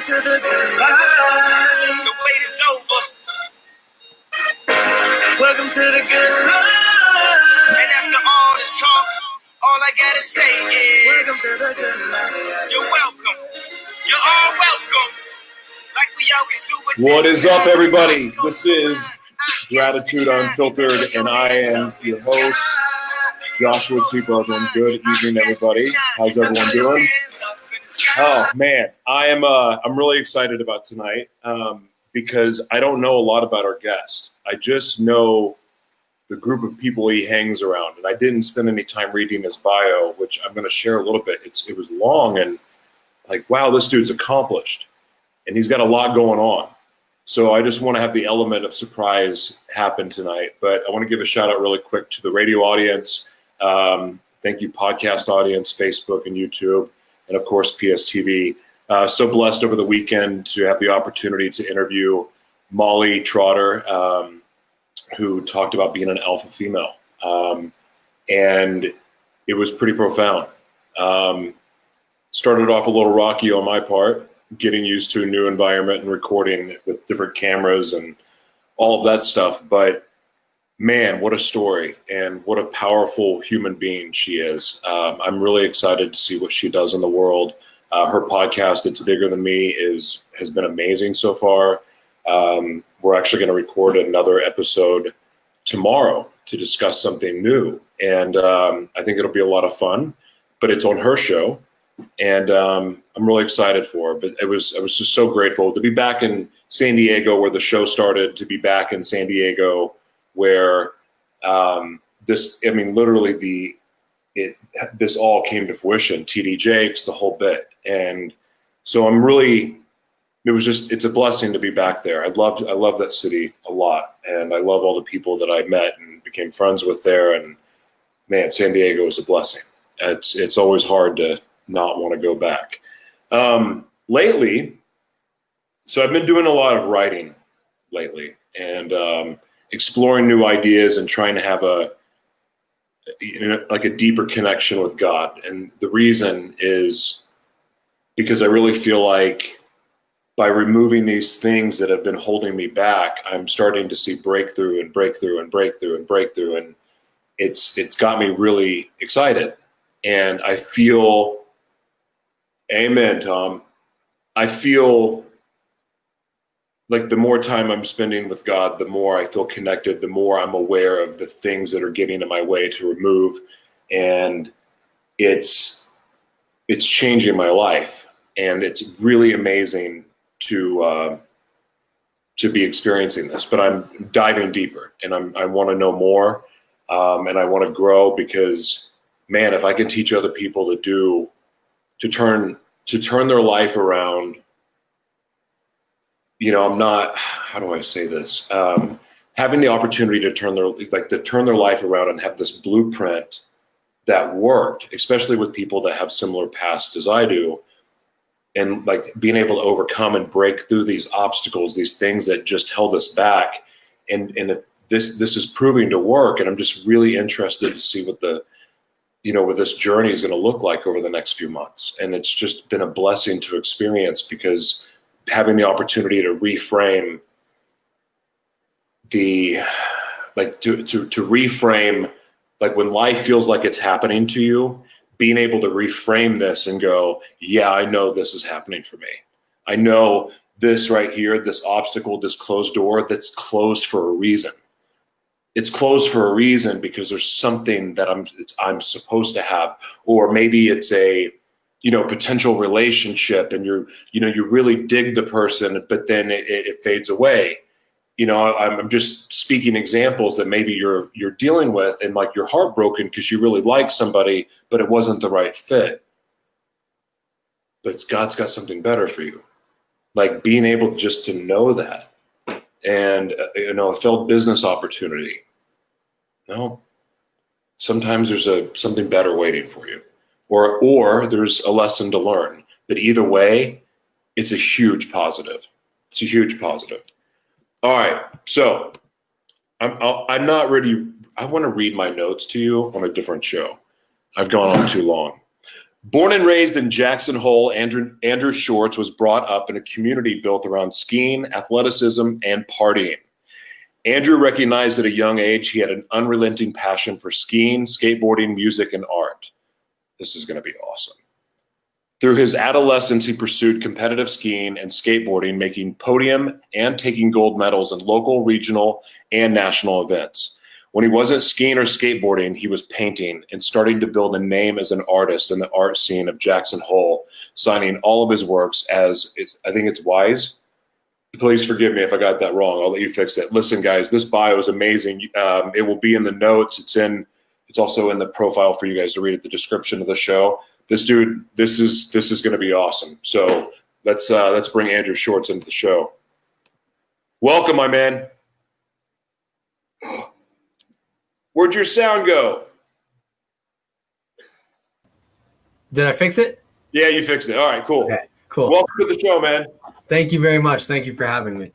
Welcome to the good life. The wait is over. Welcome to the good life. And after all the talk, all I gotta say is, Welcome to the good life. you're welcome. You're all welcome. Like we always do with What is up, everybody? This is Gratitude Unfiltered, and I am your host, Joshua T. Berglan. Good evening, everybody. How's everyone doing? Oh man, I am. Uh, I'm really excited about tonight um, because I don't know a lot about our guest. I just know the group of people he hangs around, and I didn't spend any time reading his bio, which I'm going to share a little bit. It's it was long and like, wow, this dude's accomplished, and he's got a lot going on. So I just want to have the element of surprise happen tonight. But I want to give a shout out really quick to the radio audience. Um, thank you, podcast audience, Facebook and YouTube, and of course PSTV. Uh, so blessed over the weekend to have the opportunity to interview Molly Trotter, um, who talked about being an alpha female, um, and it was pretty profound. Um, started off a little rocky on my part, getting used to a new environment and recording with different cameras and all of that stuff. But man, what a story and what a powerful human being she is. Um, I'm really excited to see what she does in the world. Uh, her podcast, "It's Bigger Than Me," is has been amazing so far. Um, we're actually going to record another episode tomorrow to discuss something new, and um, I think it'll be a lot of fun. But it's on her show, and um, I'm really excited for her. But it was I was just so grateful to be back in San Diego where the show started. To be back in San Diego where um, this I mean literally the it this all came to fruition. TD Jakes, the whole bit, and so I'm really it was just it's a blessing to be back there. I loved I love that city a lot, and I love all the people that I met and became friends with there. And man, San Diego is a blessing. It's it's always hard to not want to go back. Um, lately, so I've been doing a lot of writing lately, and um, exploring new ideas and trying to have a you know, like a deeper connection with God. And the reason is because I really feel like by removing these things that have been holding me back, I'm starting to see breakthrough and breakthrough and breakthrough and breakthrough. And it's it's got me really excited. And I feel Amen, Tom. I feel like the more time I'm spending with God, the more I feel connected, the more I'm aware of the things that are getting in my way to remove. And it's it's changing my life. And it's really amazing to uh, to be experiencing this. But I'm diving deeper and I'm I want to know more. Um, and I want to grow because man, if I can teach other people to do to turn to turn their life around you know, I'm not. How do I say this? Um, having the opportunity to turn their like to turn their life around and have this blueprint that worked, especially with people that have similar past as I do, and like being able to overcome and break through these obstacles, these things that just held us back, and and if this this is proving to work, and I'm just really interested to see what the you know what this journey is going to look like over the next few months, and it's just been a blessing to experience because having the opportunity to reframe the like to to to reframe like when life feels like it's happening to you being able to reframe this and go yeah i know this is happening for me. I know this right here this obstacle this closed door that's closed for a reason. It's closed for a reason because there's something that i'm i'm supposed to have or maybe it's a you know potential relationship and you're you know you really dig the person but then it, it fades away. You know i'm just speaking examples that maybe you're you're dealing with and like you're heartbroken because you really like somebody but it wasn't the right fit. But god's got something better for you. Like being able just to know that. And uh, you know a failed business opportunity. No sometimes there's a something better waiting for you or or there's a lesson to learn. But either way, it's a huge positive. It's a huge positive. All right, so I'm I'll, I'm not ready. I want to read my notes to you on a different show. I've gone on too long. Born and raised in Jackson Hole, Andrew, Andrew Shorts was brought up in a community built around skiing, athleticism, and partying. Andrew recognized at a young age he had an unrelenting passion for skiing, skateboarding, music, and art. This is going to be awesome. Through his adolescence, he pursued competitive skiing and skateboarding, making podium and taking gold medals in local, regional, and national events. When he wasn't skiing or skateboarding, he was painting and starting to build a name as an artist in the art scene of Jackson Hole, signing all of his works as I think it's Wyze. Please forgive me if I got that wrong. I'll let you fix it. Listen, guys, this bio is amazing. Um, it will be in the notes. It's in. It's also in the profile for you guys to read at the description of the show. This dude, this is this is going to be awesome. So let's uh, let's bring Andrew Shorts into the show. Welcome, my man. Where'd your sound go? Did I fix it? Yeah, you fixed it. All right, cool. Okay, cool. Welcome to the show, man. Thank you very much. Thank you for having me.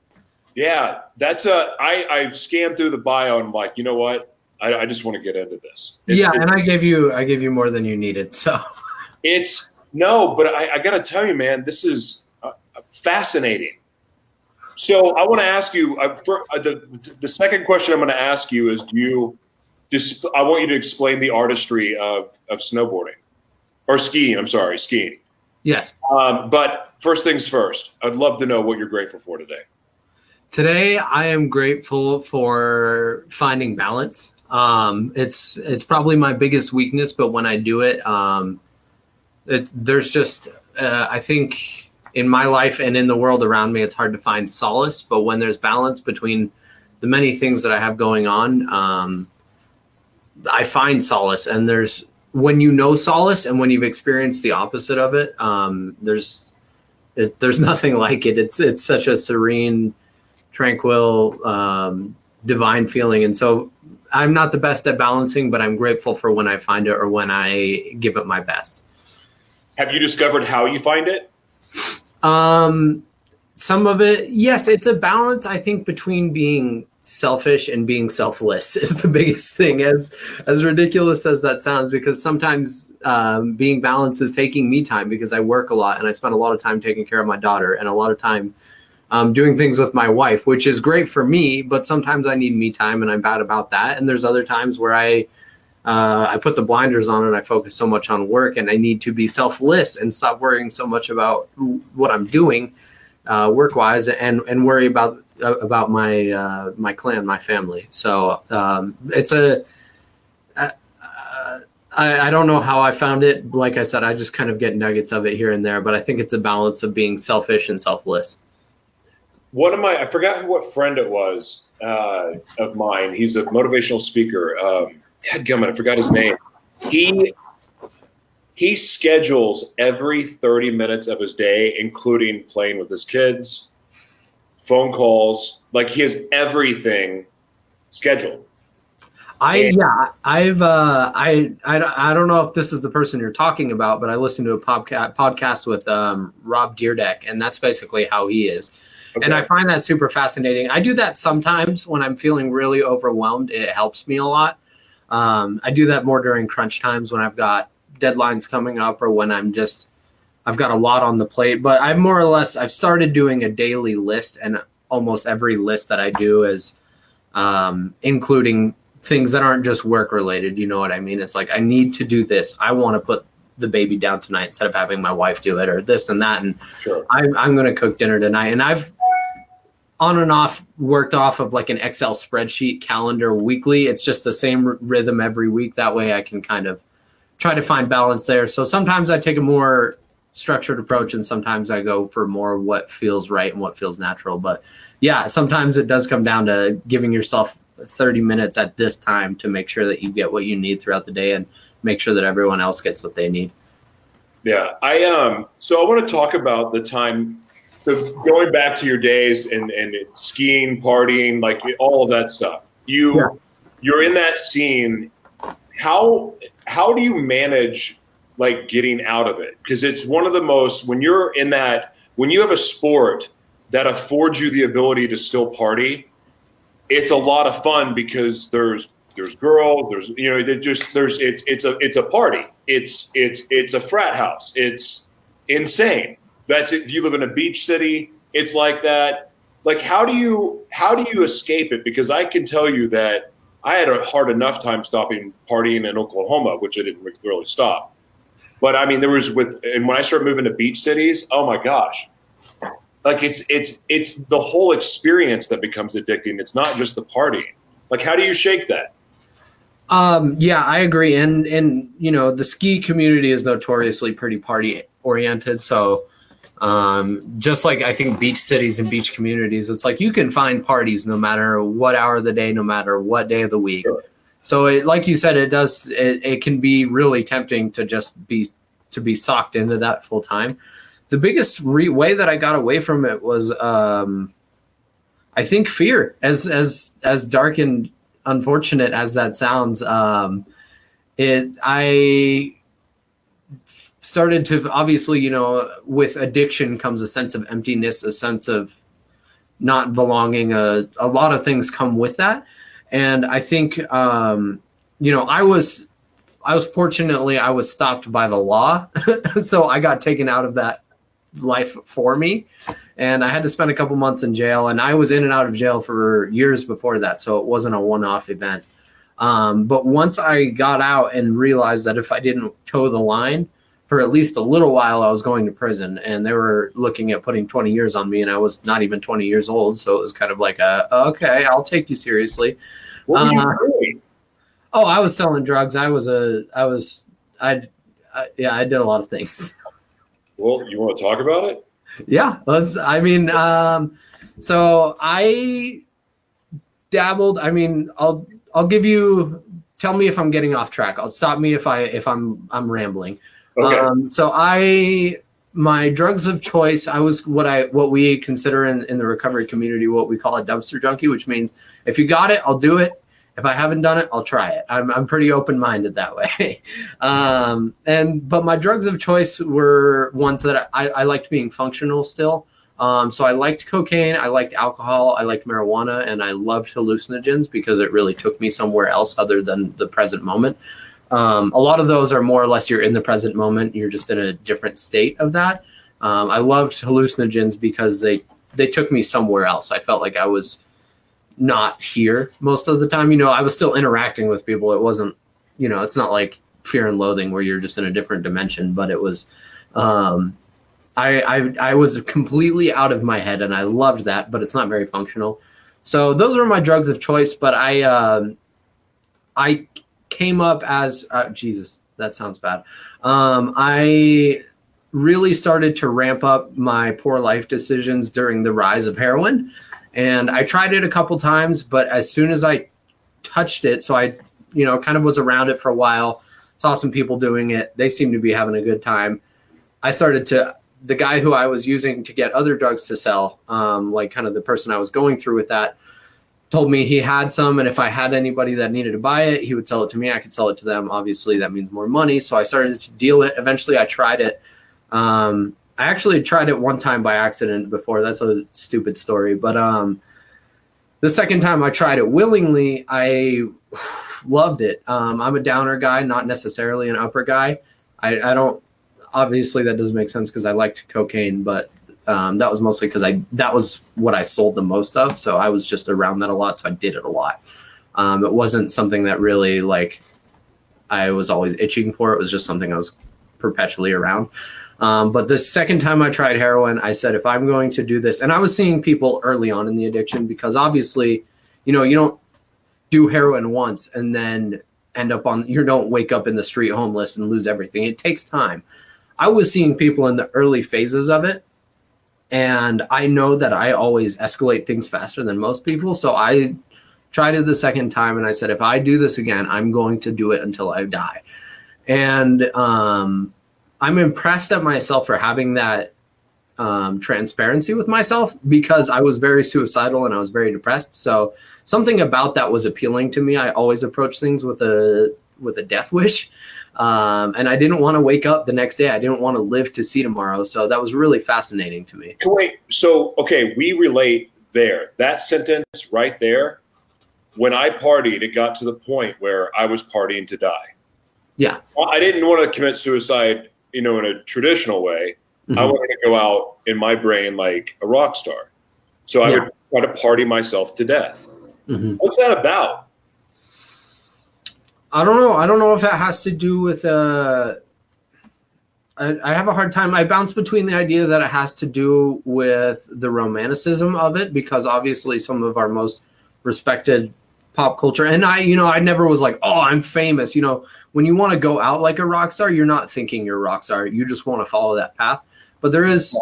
Yeah, that's a. I I scanned through the bio and I'm like, you know what? I, I just want to get into this. It's, yeah, and I gave you I gave you more than you needed. So it's no, but I, I got to tell you, man, this is uh, fascinating. So I want to ask you uh, for, uh, the the second question I'm going to ask you is: Do you just? I want you to explain the artistry of of snowboarding or skiing. I'm sorry, skiing. Yes. Um, but first things first, I'd love to know what you're grateful for today. Today, I am grateful for finding balance. Um, it's it's probably my biggest weakness, but when I do it, um, it's, there's just uh, I think in my life and in the world around me, it's hard to find solace. But when there's balance between the many things that I have going on, um, I find solace. And there's when you know solace and when you've experienced the opposite of it, um, there's it, there's nothing like it. It's it's such a serene, tranquil, um, divine feeling. And so I'm not the best at balancing, but I'm grateful for when I find it or when I give it my best. Have you discovered how you find it? Um, some of it, yes, it's a balance. I think between being selfish and being selfless is the biggest thing as as ridiculous as that sounds because sometimes um, being balanced is taking me time because i work a lot and i spend a lot of time taking care of my daughter and a lot of time um, doing things with my wife which is great for me but sometimes i need me time and i'm bad about that and there's other times where i uh, i put the blinders on and i focus so much on work and i need to be selfless and stop worrying so much about what i'm doing uh, work wise and and worry about about my uh, my clan, my family. So um, it's a. Uh, I, I don't know how I found it. Like I said, I just kind of get nuggets of it here and there, but I think it's a balance of being selfish and selfless. One of my, I forgot who, what friend it was uh, of mine. He's a motivational speaker. Um, Gilman, I forgot his name. He he schedules every 30 minutes of his day, including playing with his kids, phone calls. Like he has everything scheduled. I and, yeah, I've uh, I, I I don't know if this is the person you're talking about, but I listened to a podcast podcast with um, Rob Dyrdek, and that's basically how he is. Okay. And I find that super fascinating. I do that sometimes when I'm feeling really overwhelmed. It helps me a lot. Um, I do that more during crunch times when I've got deadlines coming up or when I'm just I've got a lot on the plate, but I've more or less I've started doing a daily list, and almost every list that I do is um, including things that aren't just work related. You know what I mean? It's like I need to do this. I want to put the baby down tonight instead of having my wife do it, or this and that. And sure. I, I'm going to cook dinner tonight, and I've on and off worked off of like an Excel spreadsheet calendar weekly. It's just the same r- rhythm every week. That way, I can kind of try to find balance there. So sometimes I take a more structured approach and sometimes I go for more what feels right and what feels natural. But yeah, sometimes it does come down to giving yourself 30 minutes at this time to make sure that you get what you need throughout the day and make sure that everyone else gets what they need. Yeah, I um so I want to talk about the time so going back to your days and and skiing, partying, like all of that stuff. You yeah. you're in that scene. How how do you manage like getting out of it because it's one of the most when you're in that when you have a sport that affords you the ability to still party it's a lot of fun because there's there's girls, there's you know, they just there's it's it's a it's a party. It's it's it's a frat house. It's insane. That's if you live in a beach city, it's like that. Like how do you how do you escape it? Because I can tell you that I had a hard enough time stopping partying in Oklahoma, which I didn't really stop. But I mean, there was with and when I started moving to beach cities, oh my gosh, like it's it's it's the whole experience that becomes addicting. It's not just the partying. Like, how do you shake that? Um, yeah, I agree. And and you know, the ski community is notoriously pretty party oriented. So um, just like I think beach cities and beach communities, it's like you can find parties no matter what hour of the day, no matter what day of the week. Sure. So, it, like you said, it does. It, it can be really tempting to just be to be socked into that full time. The biggest re- way that I got away from it was, um, I think, fear. As as as dark and unfortunate as that sounds, um, it I started to obviously, you know, with addiction comes a sense of emptiness, a sense of not belonging. A, a lot of things come with that. And I think, um, you know, I was, I was fortunately, I was stopped by the law. so I got taken out of that life for me. And I had to spend a couple months in jail. And I was in and out of jail for years before that. So it wasn't a one off event. Um, but once I got out and realized that if I didn't toe the line, for at least a little while I was going to prison and they were looking at putting 20 years on me and I was not even 20 years old. So it was kind of like, a, okay, I'll take you seriously. What were uh, you Oh, I was selling drugs. I was a, I was, I, I, yeah, I did a lot of things. well, you want to talk about it? Yeah. Let's, I mean, um, so I dabbled, I mean, I'll, I'll give you, tell me if I'm getting off track. I'll stop me if I, if I'm, I'm rambling. Okay. Um, so I my drugs of choice, I was what I what we consider in, in the recovery community what we call a dumpster junkie, which means if you got it, I'll do it. If I haven't done it, I'll try it. I'm I'm pretty open minded that way. um, and but my drugs of choice were ones that I, I liked being functional still. Um, so I liked cocaine, I liked alcohol, I liked marijuana, and I loved hallucinogens because it really took me somewhere else other than the present moment. Um, a lot of those are more or less you're in the present moment. You're just in a different state of that. Um, I loved hallucinogens because they they took me somewhere else. I felt like I was not here most of the time. You know, I was still interacting with people. It wasn't, you know, it's not like fear and loathing where you're just in a different dimension. But it was, um, I, I I was completely out of my head, and I loved that. But it's not very functional. So those were my drugs of choice. But I um, I came up as uh, Jesus. That sounds bad. Um, I really started to ramp up my poor life decisions during the rise of heroin, and I tried it a couple times. But as soon as I touched it, so I, you know, kind of was around it for a while, saw some people doing it. They seemed to be having a good time. I started to the guy who I was using to get other drugs to sell, um, like kind of the person I was going through with that told me he had some and if i had anybody that needed to buy it he would sell it to me. I could sell it to them. Obviously that means more money. So i started to deal it. Eventually i tried it. Um, i actually tried it one time by accident before. That's a stupid story. But um, the second time i tried it willingly i loved it. Um, i'm a downer guy not necessarily an upper guy. I, I don't obviously that doesn't make sense because i liked cocaine but um, that was mostly because I that was what I sold the most of, so I was just around that a lot, so I did it a lot. Um, it wasn't something that really like I was always itching for. It was just something I was perpetually around. Um, but the second time I tried heroin, I said if I'm going to do this, and I was seeing people early on in the addiction because obviously, you know, you don't do heroin once and then end up on you don't wake up in the street homeless and lose everything. It takes time. I was seeing people in the early phases of it and I know that I always escalate things faster than most people. So I tried it the second time and I said, if I do this again, I'm going to do it until I die. And um, I'm impressed at myself for having that um, transparency with myself because I was very suicidal and I was very depressed. So something about that was appealing to me. I always approach things with a with a death wish. Um, and I didn't want to wake up the next day. I didn't want to live to see tomorrow. So that was really fascinating to me. Wait, so okay, we relate there. That sentence right there when I partied, it got to the point where I was partying to die. Yeah. I didn't want to commit suicide, you know, in a traditional way. I Mhm. wanted to go out in my brain like a rock star. So I Yeah. would try to party myself to death. Mhm. What's that about? I don't know. I don't know if that has to do with. Uh, I, I have a hard time. I bounce between the idea that it has to do with the romanticism of it, because obviously some of our most respected pop culture, and I, you know, I never was like, oh, I'm famous. You know, when you want to go out like a rock star, you're not thinking you're a rock star. You just want to follow that path. But there is,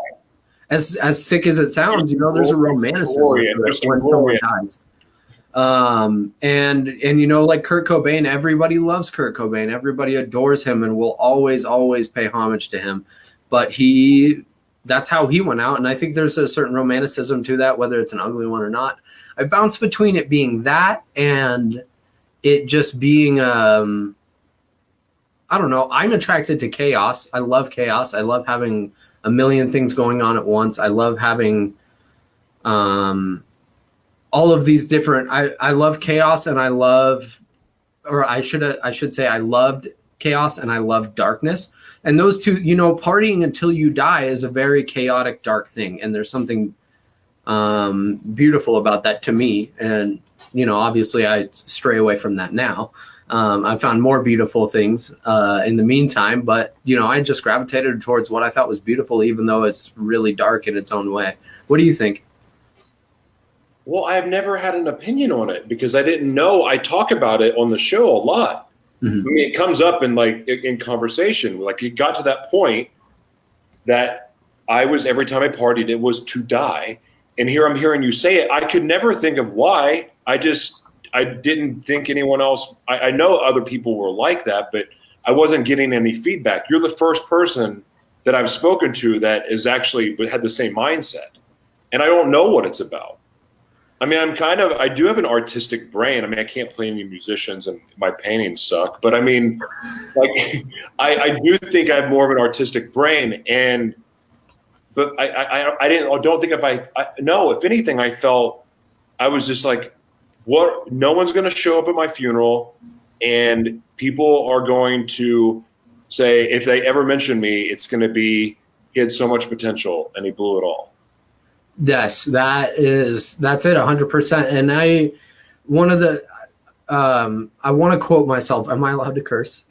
as as sick as it sounds, you know, there's a romanticism when someone dies um and and you know like kurt cobain everybody loves kurt cobain. Everybody adores him and will always always pay homage to him. But he that's how he went out. And i think there's a certain romanticism to that whether it's an ugly one or not. I bounce between it being that and it just being um i don't know. I'm attracted to chaos. I love chaos. I love having a million things going on at once. I love having um all of these different I, I love chaos and I love or I should I should say I loved chaos and I love darkness. And those two, you know, partying until you die is a very chaotic dark thing and there's something um beautiful about that to me and you know, obviously I stray away from that now. Um, I found more beautiful things uh, in the meantime, but you know, I just gravitated towards what I thought was beautiful, even though it's really dark in its own way. What do you think? Well, I've never had an opinion on it because I didn't know. I talk about it on the show a lot. Mhm. I mean, it comes up in like in in conversation. Like it got to that point that I was every time I partied, it was to die. And here I'm hearing you say it. I could never think of why. I just I didn't think anyone else. I, I know other people were like that, but I wasn't getting any feedback. You're the first person that I've spoken to that is actually had the same mindset, and I don't know what it's about. I mean, I'm kind of, I do have an artistic brain. I mean, I can't play any musicians and my paintings suck, but I mean, like, I, I do think I have more of an artistic brain. And, but I, I, I didn't, I don't think if I, I, no, if anything, I felt I was just like, what, no one's going to show up at my funeral and people are going to say, if they ever mention me, it's going to be, he had so much potential and he blew it all. Yes, that is that's it, hundred percent. And I, one of the, um, I want to quote myself. Am I allowed to curse?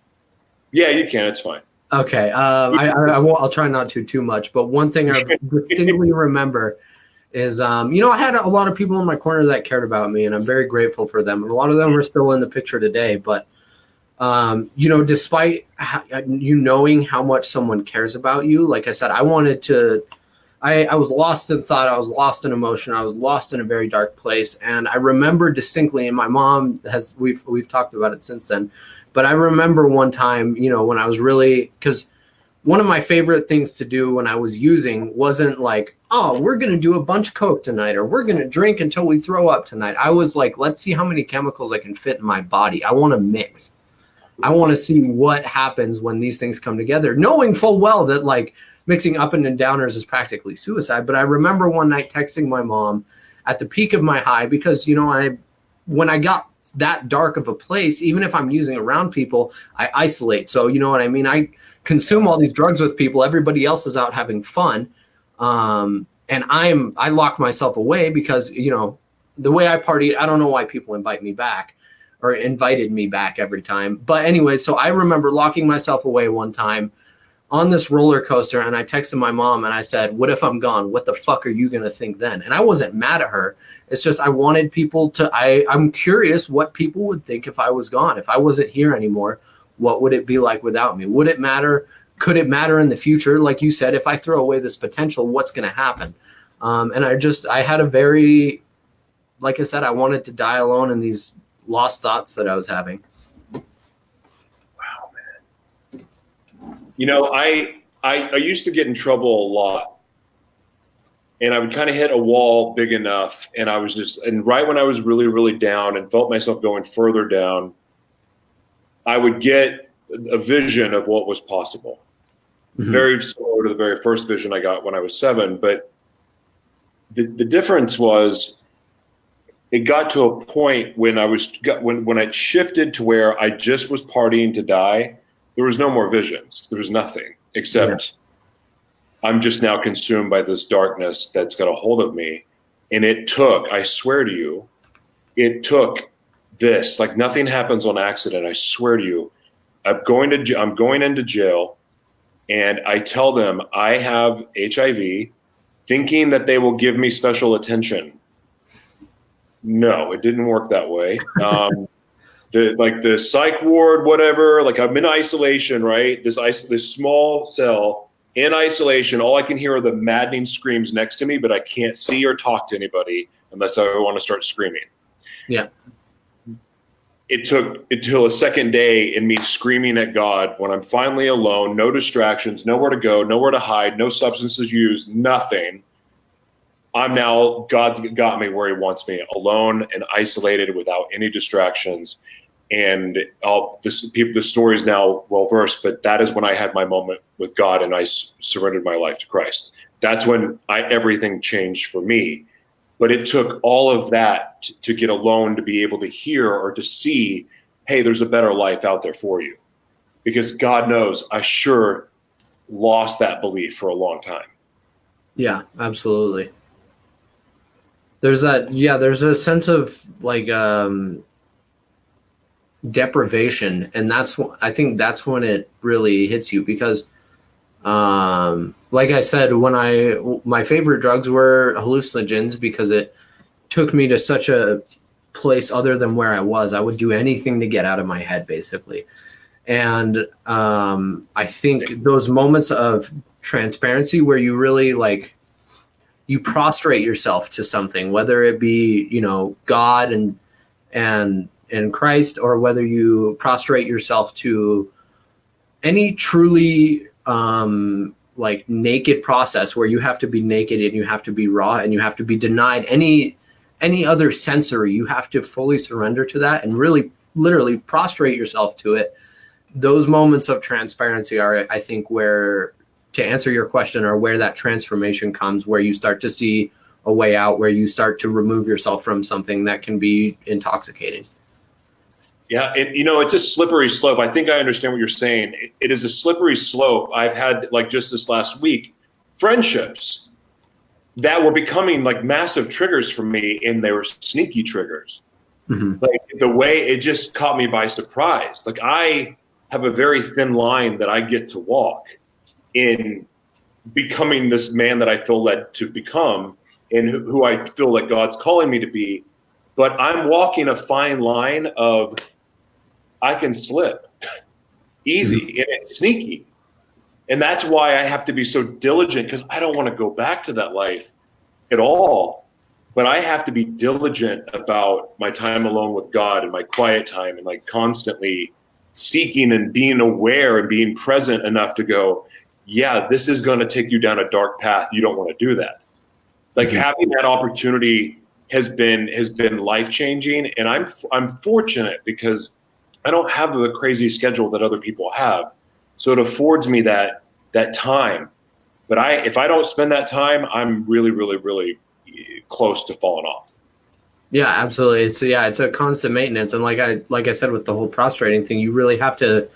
Yeah, you can. It's fine. Okay, um, I, I, I won't. I'll try not to too much. But one thing I distinctly remember is, um, you know, I had a lot of people in my corner that cared about me, and I'm very grateful for them. And a lot of them are still in the picture today. But, um, you know, despite how, you knowing how much someone cares about you, like I said, I wanted to. I, I was lost in thought. I was lost in emotion. I was lost in a very dark place. And I remember distinctly, and my mom has we've we've talked about it since then. But I remember one time, you know, when I was really because one of my favorite things to do when I was using wasn't like, oh, we're gonna do a bunch of coke tonight, or we're gonna drink until we throw up tonight. I was like, let's see how many chemicals I can fit in my body. I want to mix. I want to see what happens when these things come together, knowing full well that like mixing up and downers is practically suicide. But I remember one night texting my mom at the peak of my high because you know I when I got that dark of a place, even if I'm using around people, I isolate. So you know what I mean. I consume all these drugs with people. Everybody else is out having fun, um, and I'm I lock myself away because you know the way I party. I don't know why people invite me back or invited me back every time. But anyway, so I remember locking myself away one time on this roller coaster and I texted my mom and I said, What if I'm gone? What the fuck are you gonna think then? And I wasn't mad at her. It's just I wanted people to I, I'm curious what people would think if I was gone. If I wasn't here anymore, what would it be like without me? Would it matter? Could it matter in the future? Like you said, if I throw away this potential, what's gonna happen? Um, and I just I had a very like I said, I wanted to die alone in these lost thoughts that I was having. You know, I, I I used to get in trouble a lot, and I would kind of hit a wall big enough, and I was just and right when I was really really down and felt myself going further down, I would get a vision of what was possible. Mhm. Very similar to the very first vision I got when I was seven, but the the difference was it got to a point when I was when when it shifted to where I just was partying to die. There was no more visions. There was nothing except I'm just now consumed by this darkness that's got a hold of me. And it took, I swear to you, it took this. Like nothing happens on accident. I swear to you. I'm going to I'm going into jail and I tell them I have HIV, thinking that they will give me special attention. No, it didn't work that way. Um, the like the psych ward, whatever. Like I'm in isolation, right? This ice, this small cell in isolation. All I can hear are the maddening screams next to me, but I can't see or talk to anybody unless I want to start screaming. Yeah. It took until a second day in me screaming at God when I'm finally alone, no distractions, nowhere to go, nowhere to hide, no substances used, nothing. I'm now God got me where He wants me, alone and isolated without any distractions. And all this people, the story is now well versed, but that is when I had my moment with God and I s- surrendered my life to Christ. That's when I everything changed for me. But it took all of that t- to get alone to be able to hear or to see, hey, there's a better life out there for you. Because God knows I sure lost that belief for a long time. Yeah, absolutely. There's that yeah, there's a sense of like um deprivation and that's wh- I think that's when it really hits you because um like I said when I my favorite drugs were hallucinogens because it took me to such a place other than where I was. I would do anything to get out of my head basically. And um I think those moments of transparency where you really like you prostrate yourself to something whether it be you know god and and and christ or whether you prostrate yourself to any truly um like naked process where you have to be naked and you have to be raw and you have to be denied any any other sensory you have to fully surrender to that and really literally prostrate yourself to it. Those moments of transparency are i think where to answer your question are where that transformation comes where you start to see a way out where you start to remove yourself from something that can be intoxicating Yeah, and you know, it's a slippery slope. I think I understand what you're saying. It, it is a slippery slope. I've had like just this last week friendships that were becoming like massive triggers for me, and they were sneaky triggers. Mhm. Like the way it just caught me by surprise. Like I have a very thin line that I get to walk in becoming this man that I feel led to become and who, who I feel that God's calling me to be. But I'm walking a fine line of I can slip easy hmm. and it's sneaky. And that's why I have to be so diligent because I don't want to go back to that life at all. But I have to be diligent about my time alone with God and my quiet time and like constantly seeking and being aware and being present enough to go, yeah, this is going to take you down a dark path. You don't want to do that. Like hmm. having that opportunity has been has been life changing, and I'm I'm fortunate because I don't have the crazy schedule that other people have, so it affords me that that time. But I if I don't spend that time, I'm really really really eh, close to falling off. Yeah, absolutely. It's yeah, it's a constant maintenance, and like I like I said with the whole prostrating thing, you really have to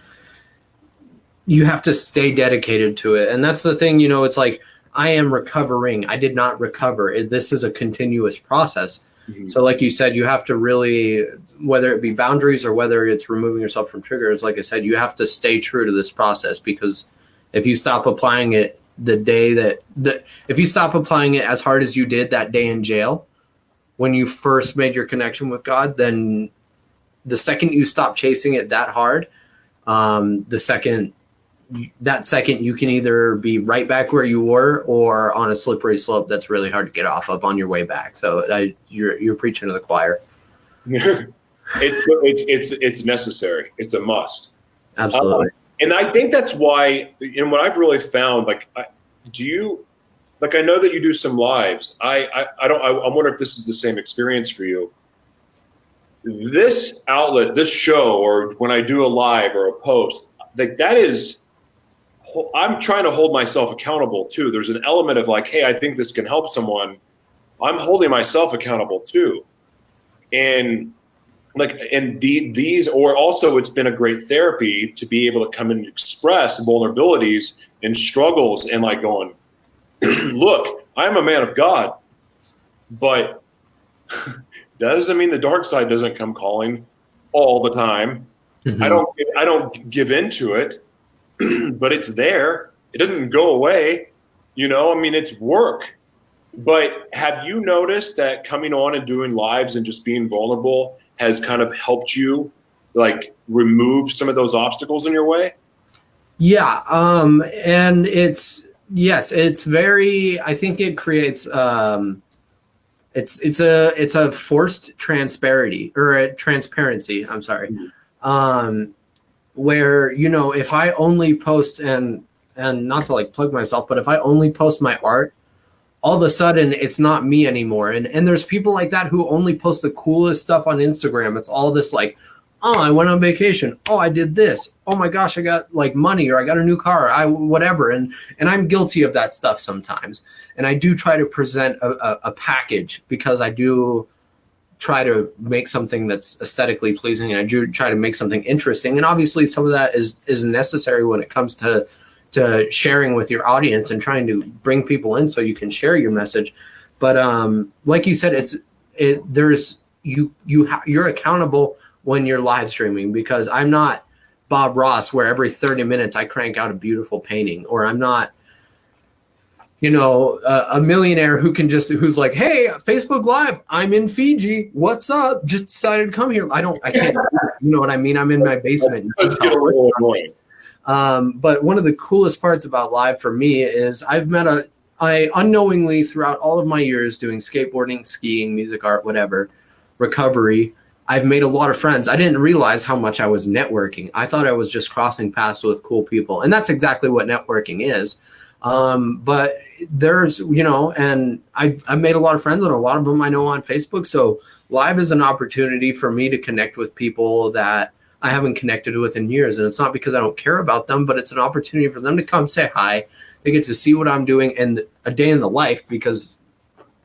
you have to stay dedicated to it, and that's the thing. You know, it's like I am recovering. I did not recover. This is a continuous process. Mhm. So, like you said, you have to really, whether it be boundaries or whether it's removing yourself from triggers. Like I said, you have to stay true to this process because if you stop applying it the day that the if you stop applying it as hard as you did that day in jail when you first made your connection with God, then the second you stop chasing it that hard, um, the second that second you can either be right back where you were or on a slippery slope that's really hard to get off of on your way back. So I, you're you're preaching to the choir. it's it's it's it's necessary. It's a must. Absolutely. Uh, and I think that's why, and what I've really found, like, I, do you, like, I know that you do some lives. I, I, I don't, I, I wonder if this is the same experience for you. This outlet, this show, or when I do a live or a post, like, that is, I'm trying to hold myself accountable too. There's an element of like, hey, I think this can help someone. I'm holding myself accountable too. and like and the, these or also it's been a great therapy to be able to come and express vulnerabilities and struggles and like going look i'm a man of god but that doesn't mean the dark side doesn't come calling all the time Mm-hmm. i don't i don't give into it but it's there it doesn't go away you know i mean it's work but have you noticed that coming on and doing lives and just being vulnerable has kind of helped you like remove some of those obstacles in your way? Yeah, um, and it's yes, it's very. I think it creates. Um, it's it's a it's a forced transparency or a transparency. I'm sorry, um, where you know if I only post and and not to like plug myself, but if I only post my art, all of a sudden it's not me anymore. And and there's people like that who only post the coolest stuff on Instagram. It's all this like oh i went on vacation oh i did this oh my gosh i got like money or i got a new car i whatever and and i'm guilty of that stuff sometimes and i do try to present a, a, a package because i do try to make something that's aesthetically pleasing and i do try to make something interesting. And obviously some of that is is necessary when it comes to to sharing with your audience and trying to bring people in so you can share your message. But um like you said it's it there's you you ha- you're accountable when you're live streaming because I'm not Bob Ross where every 30 minutes I crank out a beautiful painting or I'm not you know a, a, millionaire who can just who's like hey Facebook live I'm in Fiji what's up just decided to come here I don't I can't you know what I mean I'm in my basement Let's get a little annoying. um, but one of the coolest parts about live for me is I've met a I unknowingly throughout all of my years doing skateboarding, skiing, music art, whatever, recovery, I've made a lot of friends. I didn't realize how much I was networking. I thought I was just crossing paths with cool people, and that's exactly what networking is. Um, but there's, you know, and I I've made a lot of friends, and a lot of them I know on Facebook. So live is an opportunity for me to connect with people that I haven't connected with in years, and it's not because I don't care about them, but it's an opportunity for them to come say hi. They get to see what I'm doing and a day in the life because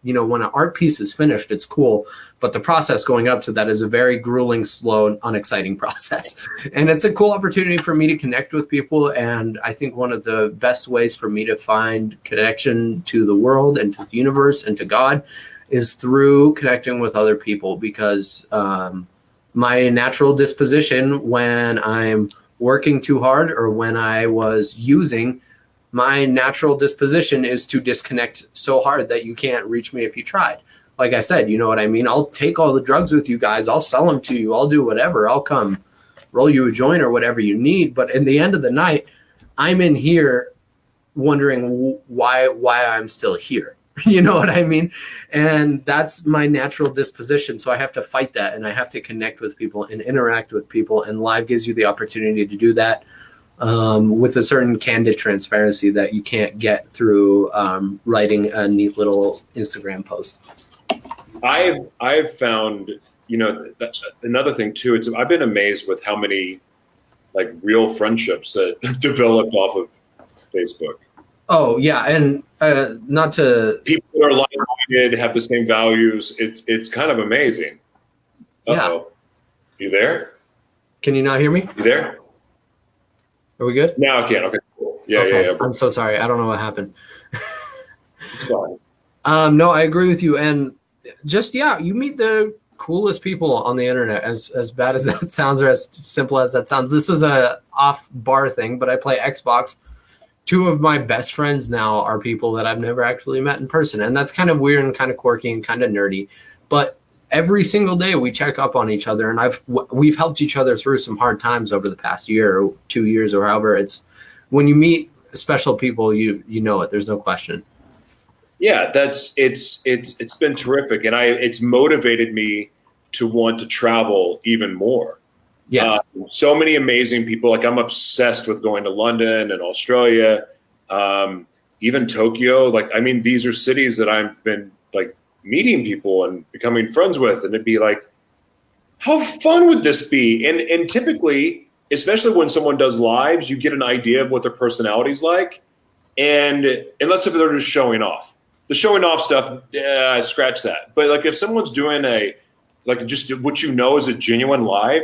you know when an art piece is finished it's cool but the process going up to that is a very grueling slow and unexciting process. And it's a cool opportunity for me to connect with people and i think one of the best ways for me to find connection to the world and to the universe and to god is through connecting with other people because um, my natural disposition when i'm working too hard or when i was using my natural disposition is to disconnect so hard that you can't reach me if you tried. Like I said, you know what I mean? I'll take all the drugs with you guys. I'll sell them to you. I'll do whatever. I'll come roll you a joint or whatever you need. But in the end of the night, I'm in here wondering why why I'm still here. You know what I mean? And that's my natural disposition. So I have to fight that and I have to connect with people and interact with people. And live gives you the opportunity to do that um, with a certain candid transparency that you can't get through um, writing a neat little Instagram post. I've I've found you know another thing too. It's I've been amazed with how many like real friendships that have developed off of Facebook. Oh yeah, and uh, not to people that are like-minded, have the same values. It's it's kind of amazing. Uh-oh. Yeah. You there? Can you not hear me? You there? Are we good? Now I can. Okay, cool. Yeah, okay. yeah, yeah. I'm so sorry. I don't know what happened. it's fine. Um, no, I agree with you. And just yeah, you meet the coolest people on the internet. As as bad as that sounds, or as simple as that sounds, this is a off bar thing. But I play Xbox. Two of my best friends now are people that I've never actually met in person, and that's kind of weird and kind of quirky and kind of nerdy. But every single day we check up on each other and i've we've helped each other through some hard times over the past year or two years or however. It's when you meet special people you you know it there's no question. Yeah that's it's it's it's been terrific and i it's motivated me to want to travel even more. Yes. Uh, so many amazing people like i'm obsessed with going to london and australia um, even tokyo like i mean these are cities that i've been like meeting people and becoming friends with and it'd be like how fun would this be and and typically especially when someone does lives you get an idea of what their personality's like and unless if they're just showing off the showing off stuff uh, scratch that but like if someone's doing a like just what you know is a genuine live.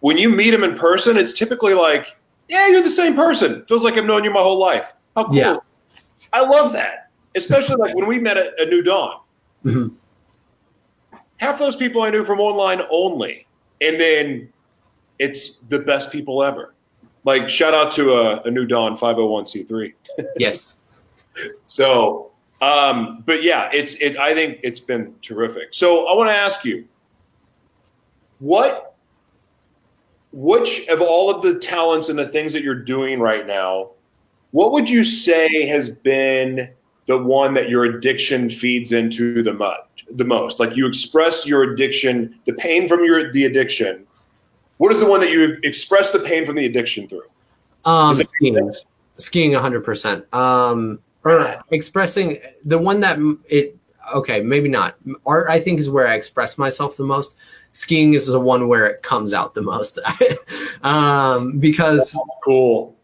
When you meet them in person, it's typically like, yeah, you're the same person. Feels like I've known you my whole life. How cool! Yeah. I love that, especially like when we met at a New Dawn. Mhm. Half those people I knew from online only, and then it's the best people ever. Like shout out to a, a New Dawn 501c3. Yes. So, um, but yeah, it's it. I think it's been terrific. So I want to ask you, what, which of all of the talents and the things that you're doing right now, what would you say has been the one that your addiction feeds into the mud the most? Like you express your addiction, the pain from your the addiction. What is the one that you express the pain from the addiction through? Um, Does it make skiing, skiing, hundred percent. Um, or expressing the one that it. Okay, maybe not. Art, I think, is where I express myself the most. Skiing is the one where it comes out the most, um, because Cool.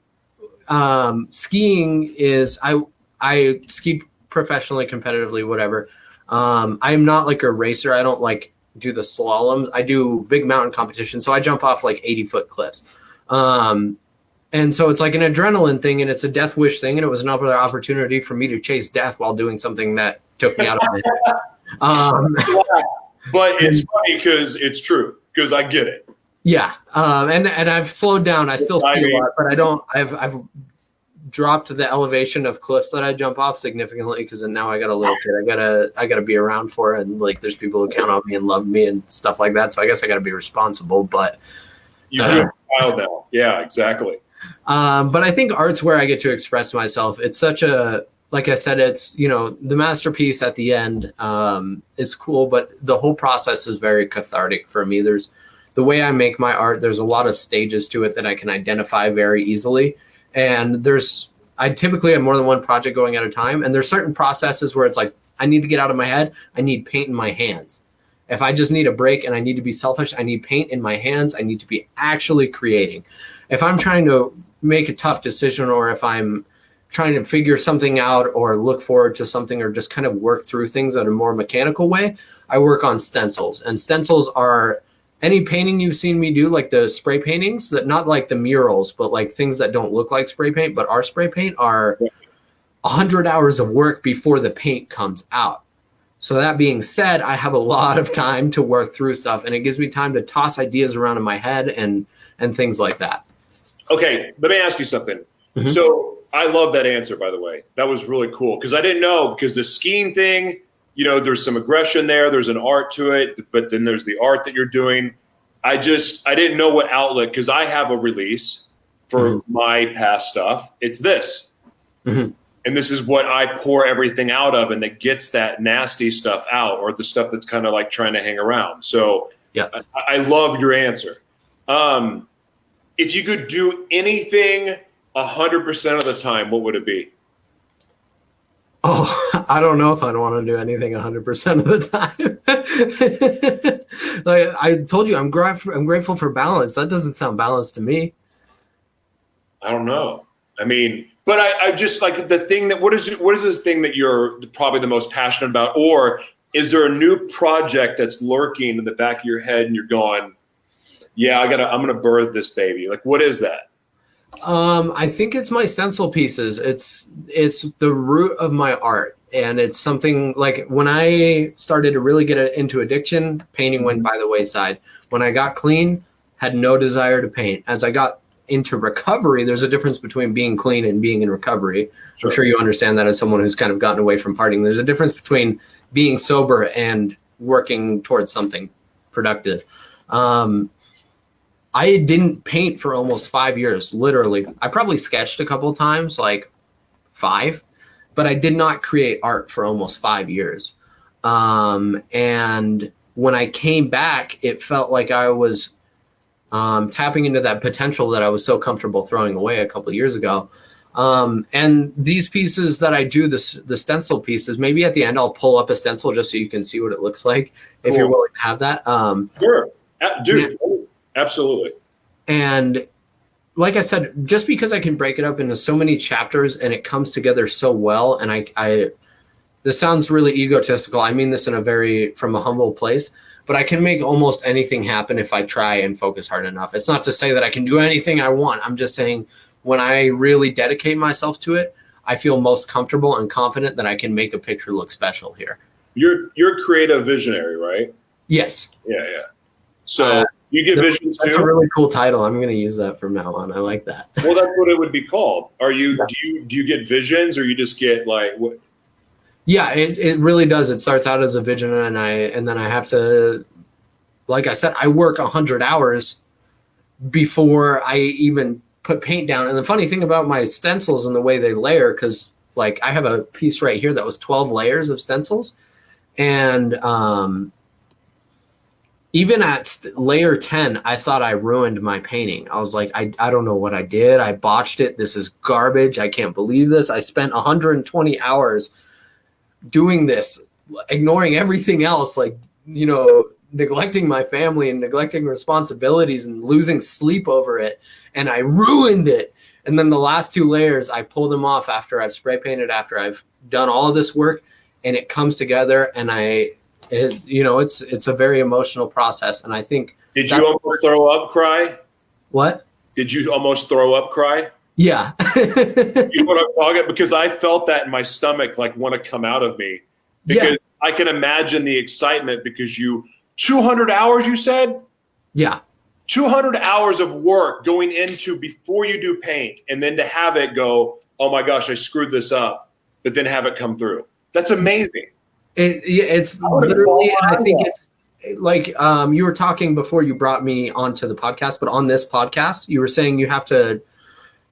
um, skiing is I I ski professionally, competitively, whatever. Um, I'm not like a racer. I don't like do the slaloms. I do big mountain competition, so I jump off like 80 foot cliffs. Um, and so it's like an adrenaline thing, and it's a death wish thing, and it was another opportunity for me to chase death while doing something that took me out of it. Um, But it's funny because it's true because I get it. Yeah, um, and and I've slowed down. I still I ski a lot, but I don't. I've I've dropped the elevation of cliffs that I jump off significantly because now I got a little kid. I gotta I gotta be around for, it, and like there's people who count on me and love me and stuff like that. So I guess I gotta be responsible. But You Uh-huh. feel a child now. Yeah, exactly. um, but I think art's where I get to express myself. It's such a like I said, it's you know the masterpiece at the end um, is cool, but the whole process is very cathartic for me. There's the way I make my art. There's a lot of stages to it that I can identify very easily, and there's I typically have more than one project going at a time, and there's certain processes where it's like I need to get out of my head. I need paint in my hands. If I just need a break and I need to be selfish, I need paint in my hands. I need to be actually creating. If I'm trying to make a tough decision or if I'm trying to figure something out or look forward to something or just kind of work through things in a more mechanical way, I work on stencils. And stencils are any painting you've seen me do, like the spray paintings, that not like the murals, but like things that don't look like spray paint, but are spray paint, are a hundred hours of work before the paint comes out. So that being said, I have a lot of time to work through stuff, and it gives me time to toss ideas around in my head and and things like that. Okay, let me ask you something. Mhm. So I love that answer, by the way. That was really cool because I didn't know because the skiing thing, you know, there's some aggression there, there's an art to it, but then there's the art that you're doing. I just I didn't know what outlet because I have a release for Mhm. my past stuff. It's this. Mhm. And this is what I pour everything out of, and that gets that nasty stuff out, or the stuff that's kind of like trying to hang around. So, Yeah. I, I love your answer. Um, if you could do anything hundred percent of the time, what would it be? Oh, I don't know if I'd want to do anything 100% of the time. like I told you, I'm, I'm grateful for balance. That doesn't sound balanced to me. I don't know. I mean, but I, I just like the thing that what is what is this thing that you're probably the most passionate about, or is there a new project that's lurking in the back of your head and you're going, yeah, I gotta, I'm gonna birth this baby. Like, what is that? Um, I think it's my stencil pieces. It's it's the root of my art, and it's something like when I started to really get into addiction, painting went by the wayside. When I got clean, had no desire to paint. As I got into recovery, there's a difference between being clean and being in recovery. I'm sure you understand that as someone who's kind of gotten away from partying. There's a difference between being sober and working towards something productive. Um, I didn't paint for almost five years, literally. I probably sketched a couple times, like five, but I did not create art for almost five years. Um, and when I came back, it felt like I was um, tapping into that potential that I was so comfortable throwing away a couple years ago. Um, and these pieces that I do, this the stencil pieces, maybe at the end I'll pull up a stencil just so you can see what it looks like if you're willing to have that. Um, Sure, A- dude, absolutely. and like I said, just because I can break it up into so many chapters and it comes together so well, and I, I this sounds really egotistical. I mean this in a very from a humble place, but I can make almost anything happen if I try and focus hard enough. It's not to say that I can do anything I want. I'm just saying when I really dedicate myself to it, I feel most comfortable and confident that I can make a picture look special here. You're you're a creative visionary, right? Yes. Yeah, yeah. So Uh, you get that's- visions That's too. a really cool title. I'm going to use that from now on. I like that. well, that's what it would be called. Are you do you do you get visions or you just get like what? Yeah, it, it really does. It starts out as a vision and I and then I have to like I said, I work hundred hours before I even put paint down. And the funny thing about my stencils and the way they layer, because like I have a piece right here that was 12 layers of stencils. And um even at layer 10, I thought I ruined my painting. I was like, I, I don't know what I did. I botched it. This is garbage. I can't believe this. I spent 120 hours doing this, ignoring everything else, like, you know, neglecting my family and neglecting responsibilities and losing sleep over it. And I ruined it. And then the last two layers, I pull them off after I've spray painted, after I've done all this work, and it comes together. And I, it, you know, it's it's a very emotional process. And I think Did you almost throw up? Cry? what? Did you almost throw up? Cry? Yeah. You know what I'm talking? Because I felt that in my stomach, like want to come out of me. Because yeah. I can imagine the excitement because you 200 hours. You said Yeah. 200 hours of work going into before you do paint, and then to have it go, oh my gosh, I screwed this up, but then have it come through. That's amazing. It, it's literally, and I think it's like um, you were talking before you brought me onto the podcast, but on this podcast, you were saying you have to,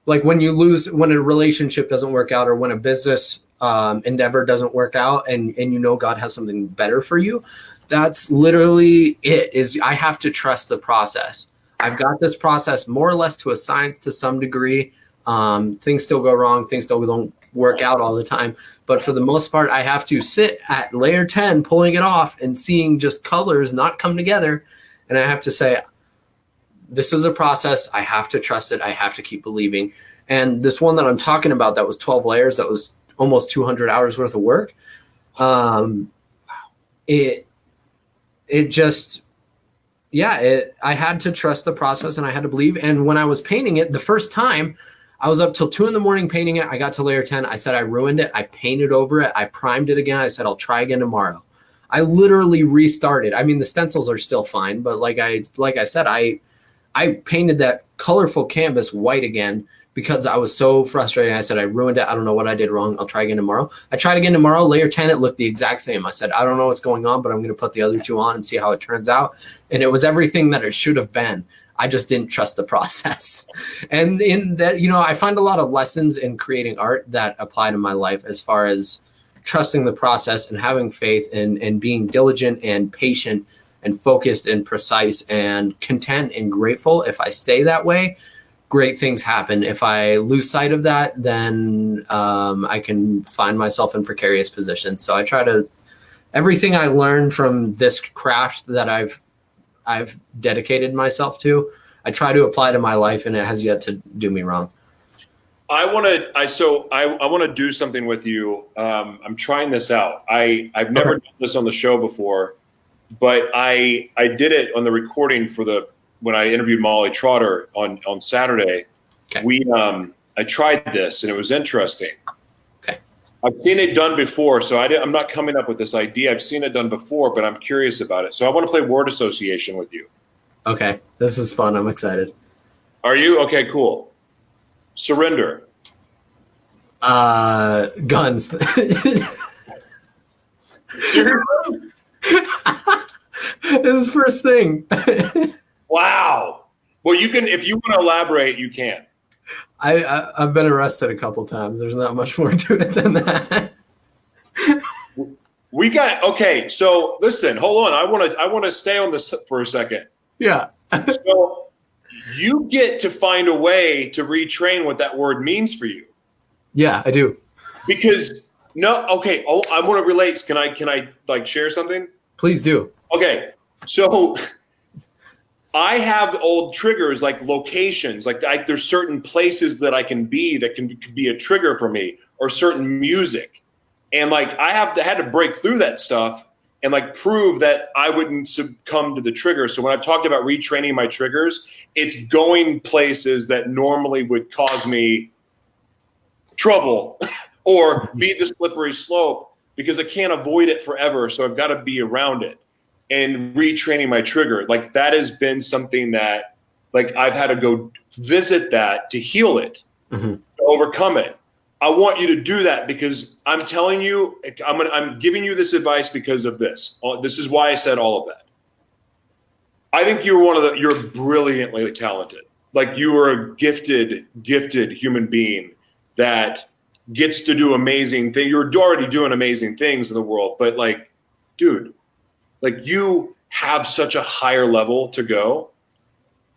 like, when you lose, when a relationship doesn't work out, or when a business um, endeavor doesn't work out, and and you know God has something better for you, that's literally it. Is I have to trust the process. I've got this process more or less to a science to some degree. Um, things still go wrong. Things still don't work out all the time. But for the most part, I have to sit at layer 10, pulling it off and seeing just colors not come together. And I have to say, this is a process. I have to trust it. I have to keep believing. And this one that I'm talking about, that was 12 layers, that was almost 200 hours worth of work. Um, it, it just, yeah, it, I had to trust the process and I had to believe. And when I was painting it the first time, I was up till two in the morning painting it. I got to layer 10. I said I ruined it. I painted over it. I primed it again. I said I'll try again tomorrow. I literally restarted. I mean, the stencils are still fine, but like I like I said, I I painted that colorful canvas white again because I was so frustrated. I said I ruined it. I don't know what I did wrong. I'll try again tomorrow. I tried again tomorrow. Layer 10, it looked the exact same. I said, I don't know what's going on, but I'm going to put the other two on and see how it turns out. And it was everything that it should have been. I just didn't trust the process. and in that, you know, I find a lot of lessons in creating art that apply to my life as far as trusting the process and having faith and, and being diligent and patient and focused and precise and content and grateful. If I stay that way, great things happen. If I lose sight of that, then um, I can find myself in precarious positions. So I try to everything I learned from this craft that I've I've dedicated myself to, I try to apply to my life, and it has yet to do me wrong. I want to. I so I, I want to do something with you. Um, I'm trying this out. I I've never Okay. done this on the show before, but I I did it on the recording for the when I interviewed Molly Trotter on on Saturday. Okay. We um I tried this and it was interesting. I've seen it done before, so I I'm not coming up with this idea. I've seen it done before, but I'm curious about it. So I want to play word association with you. Okay, this is fun. I'm excited. Are you okay? Cool. Surrender. Uh, guns. This is first thing. Wow. Well, you can if you want to elaborate, you can. I, I I've been arrested a couple times. There's not much more to it than that. We got okay. So listen, hold on. I want to I want to stay on this for a second. yeah. So you get to find a way to retrain what that word means for you Yeah, I do. because no. Okay. Oh, I want to relate. Can I can I like share something? Please do. Okay. So I have old triggers like locations. Like I, there's certain places that I can be that can, can be a trigger for me, or certain music. and like I have to, had to break through that stuff and like prove that I wouldn't succumb to the trigger. So when I've talked about retraining my triggers, it's going places that normally would cause me trouble or be the slippery slope because I can't avoid it forever. So I've got to be around it and retraining my trigger. Like that has been something that like I've had to go visit that to heal it, Mhm. to overcome it. I want you to do that because I'm telling you, I'm gonna, I'm giving you this advice because of this. This is why I said all of that. I think you're one of the you're brilliantly talented. Like you are a gifted, gifted human being that gets to do amazing things. You're already doing amazing things in the world, but like, dude, like you have such a higher level to go.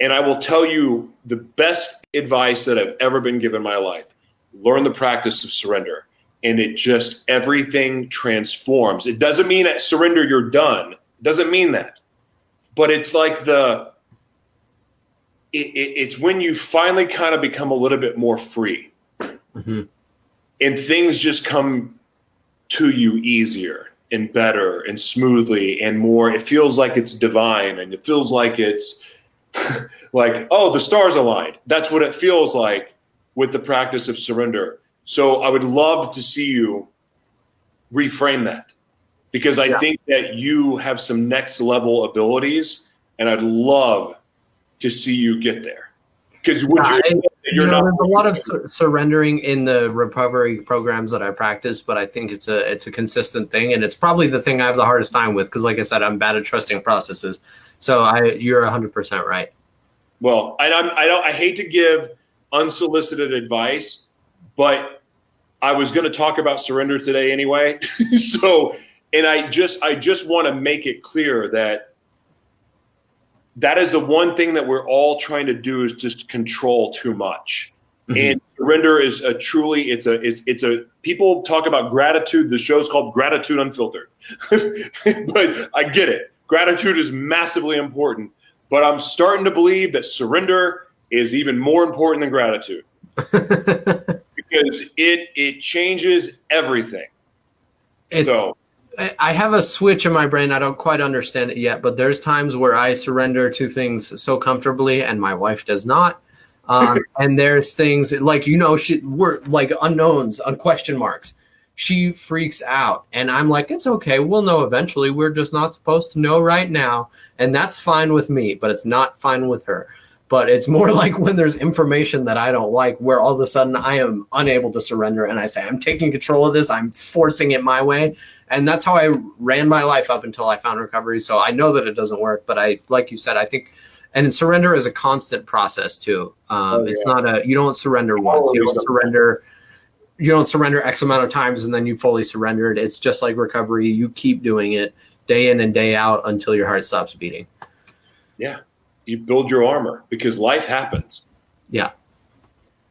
And I will tell you the best advice that I've ever been given in my life learn the practice of surrender. And it just, everything transforms. It doesn't mean at surrender you're done, it doesn't mean that. But it's like the, it, it, it's when you finally kind of become a little bit more free Mhm. and things just come to you easier and better and smoothly and more. It feels like it's divine and it feels like it's like oh the stars aligned. That's what it feels like with the practice of surrender. So i would love to see you reframe that because i Yeah. think that you have some next level abilities and i'd love to see you get there. Because would Yeah, you, you're you know, not there's a lot of sur- surrendering in the recovery programs that I practice, but I think it's a it's a consistent thing, and it's probably the thing I have the hardest time with because, like I said, I'm bad at trusting processes. So I, you're 100 percent right. Well, and I'm, I don't. I hate to give unsolicited advice, but I was going to talk about surrender today anyway. so, and I just, I just want to make it clear that that is the one thing that we're all trying to do is just control too much. Mhm. And surrender is a truly, it's a, it's, it's a. People talk about gratitude. The show's called Gratitude Unfiltered, but I get it. Gratitude is massively important but I'm starting to believe that surrender is even more important than gratitude because it it changes everything. it's so I have a switch in my brain. I don't quite understand it yet, but there's times where I surrender to things so comfortably, and my wife does not. Um, and there's things like you know, she we're like unknowns, on question marks. She freaks out, and I'm like, it's okay. We'll know eventually. We're just not supposed to know right now, and that's fine with me. But it's not fine with her. But it's more like when there's information that I don't like, where all of a sudden I am unable to surrender, and I say, I'm taking control of this. I'm forcing it my way and that's how I ran my life up until I found recovery. So I know that it doesn't work, but I, like you said, I think, and surrender is a constant process too. Um, Oh, It's not a you don't surrender once, you don't surrender, you don't surrender X amount of times and then you fully surrendered. It's just like recovery. You keep doing it day in and day out until your heart stops beating. yeah, you build your armor because life happens. Yeah.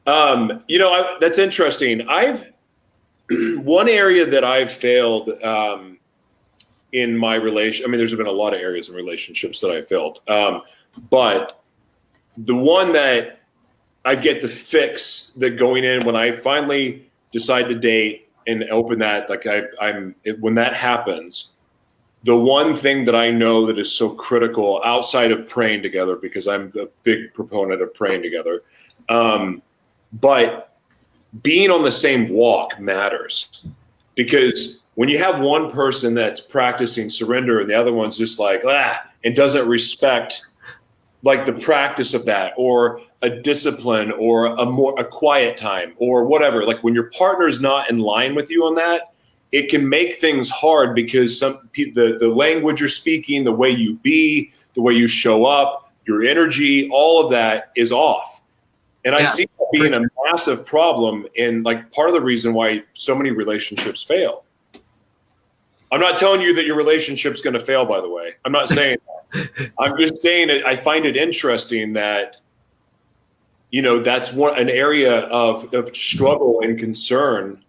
Um, you know I, that's interesting. I've one area that I've failed um, in my relation. I mean, there's been a lot of areas in relationships that I failed, um, but the one that I get to fix that going in when I finally decide to date and open that, like I, I'm when that happens, the one thing that I know that is so critical outside of praying together, because I'm a big proponent of praying together, um, but being on the same walk matters. Because when you have one person that's practicing surrender and the other one's just like ah and doesn't respect like the practice of that or a discipline or a more a quiet time or whatever like when your partner's not in line with you on that it can make things hard because some the the language you're speaking the way you be the way you show up your energy all of that is off and i see that being a massive problem and like part of the reason why so many relationships fail. I'm not telling you that your relationship's going to fail by the way. I'm not saying that. I'm just saying that i find it interesting that you know that's one an area of, of struggle and concern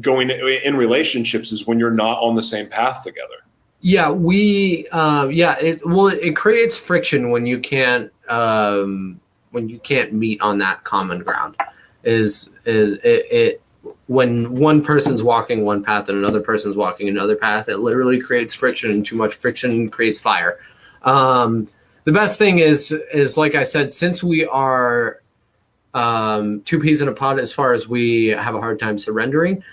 going in relationships is when you're not on the same path together. Yeah, we uh, yeah, it well it creates friction when you can't um, when you can't meet on that common ground. Is is it, it when one person's walking one path and another person's walking another path, it literally creates friction, and too much friction creates fire. Um, the best thing is is like I said, since we are um, two peas in a pod as far as we have a hard time surrendering,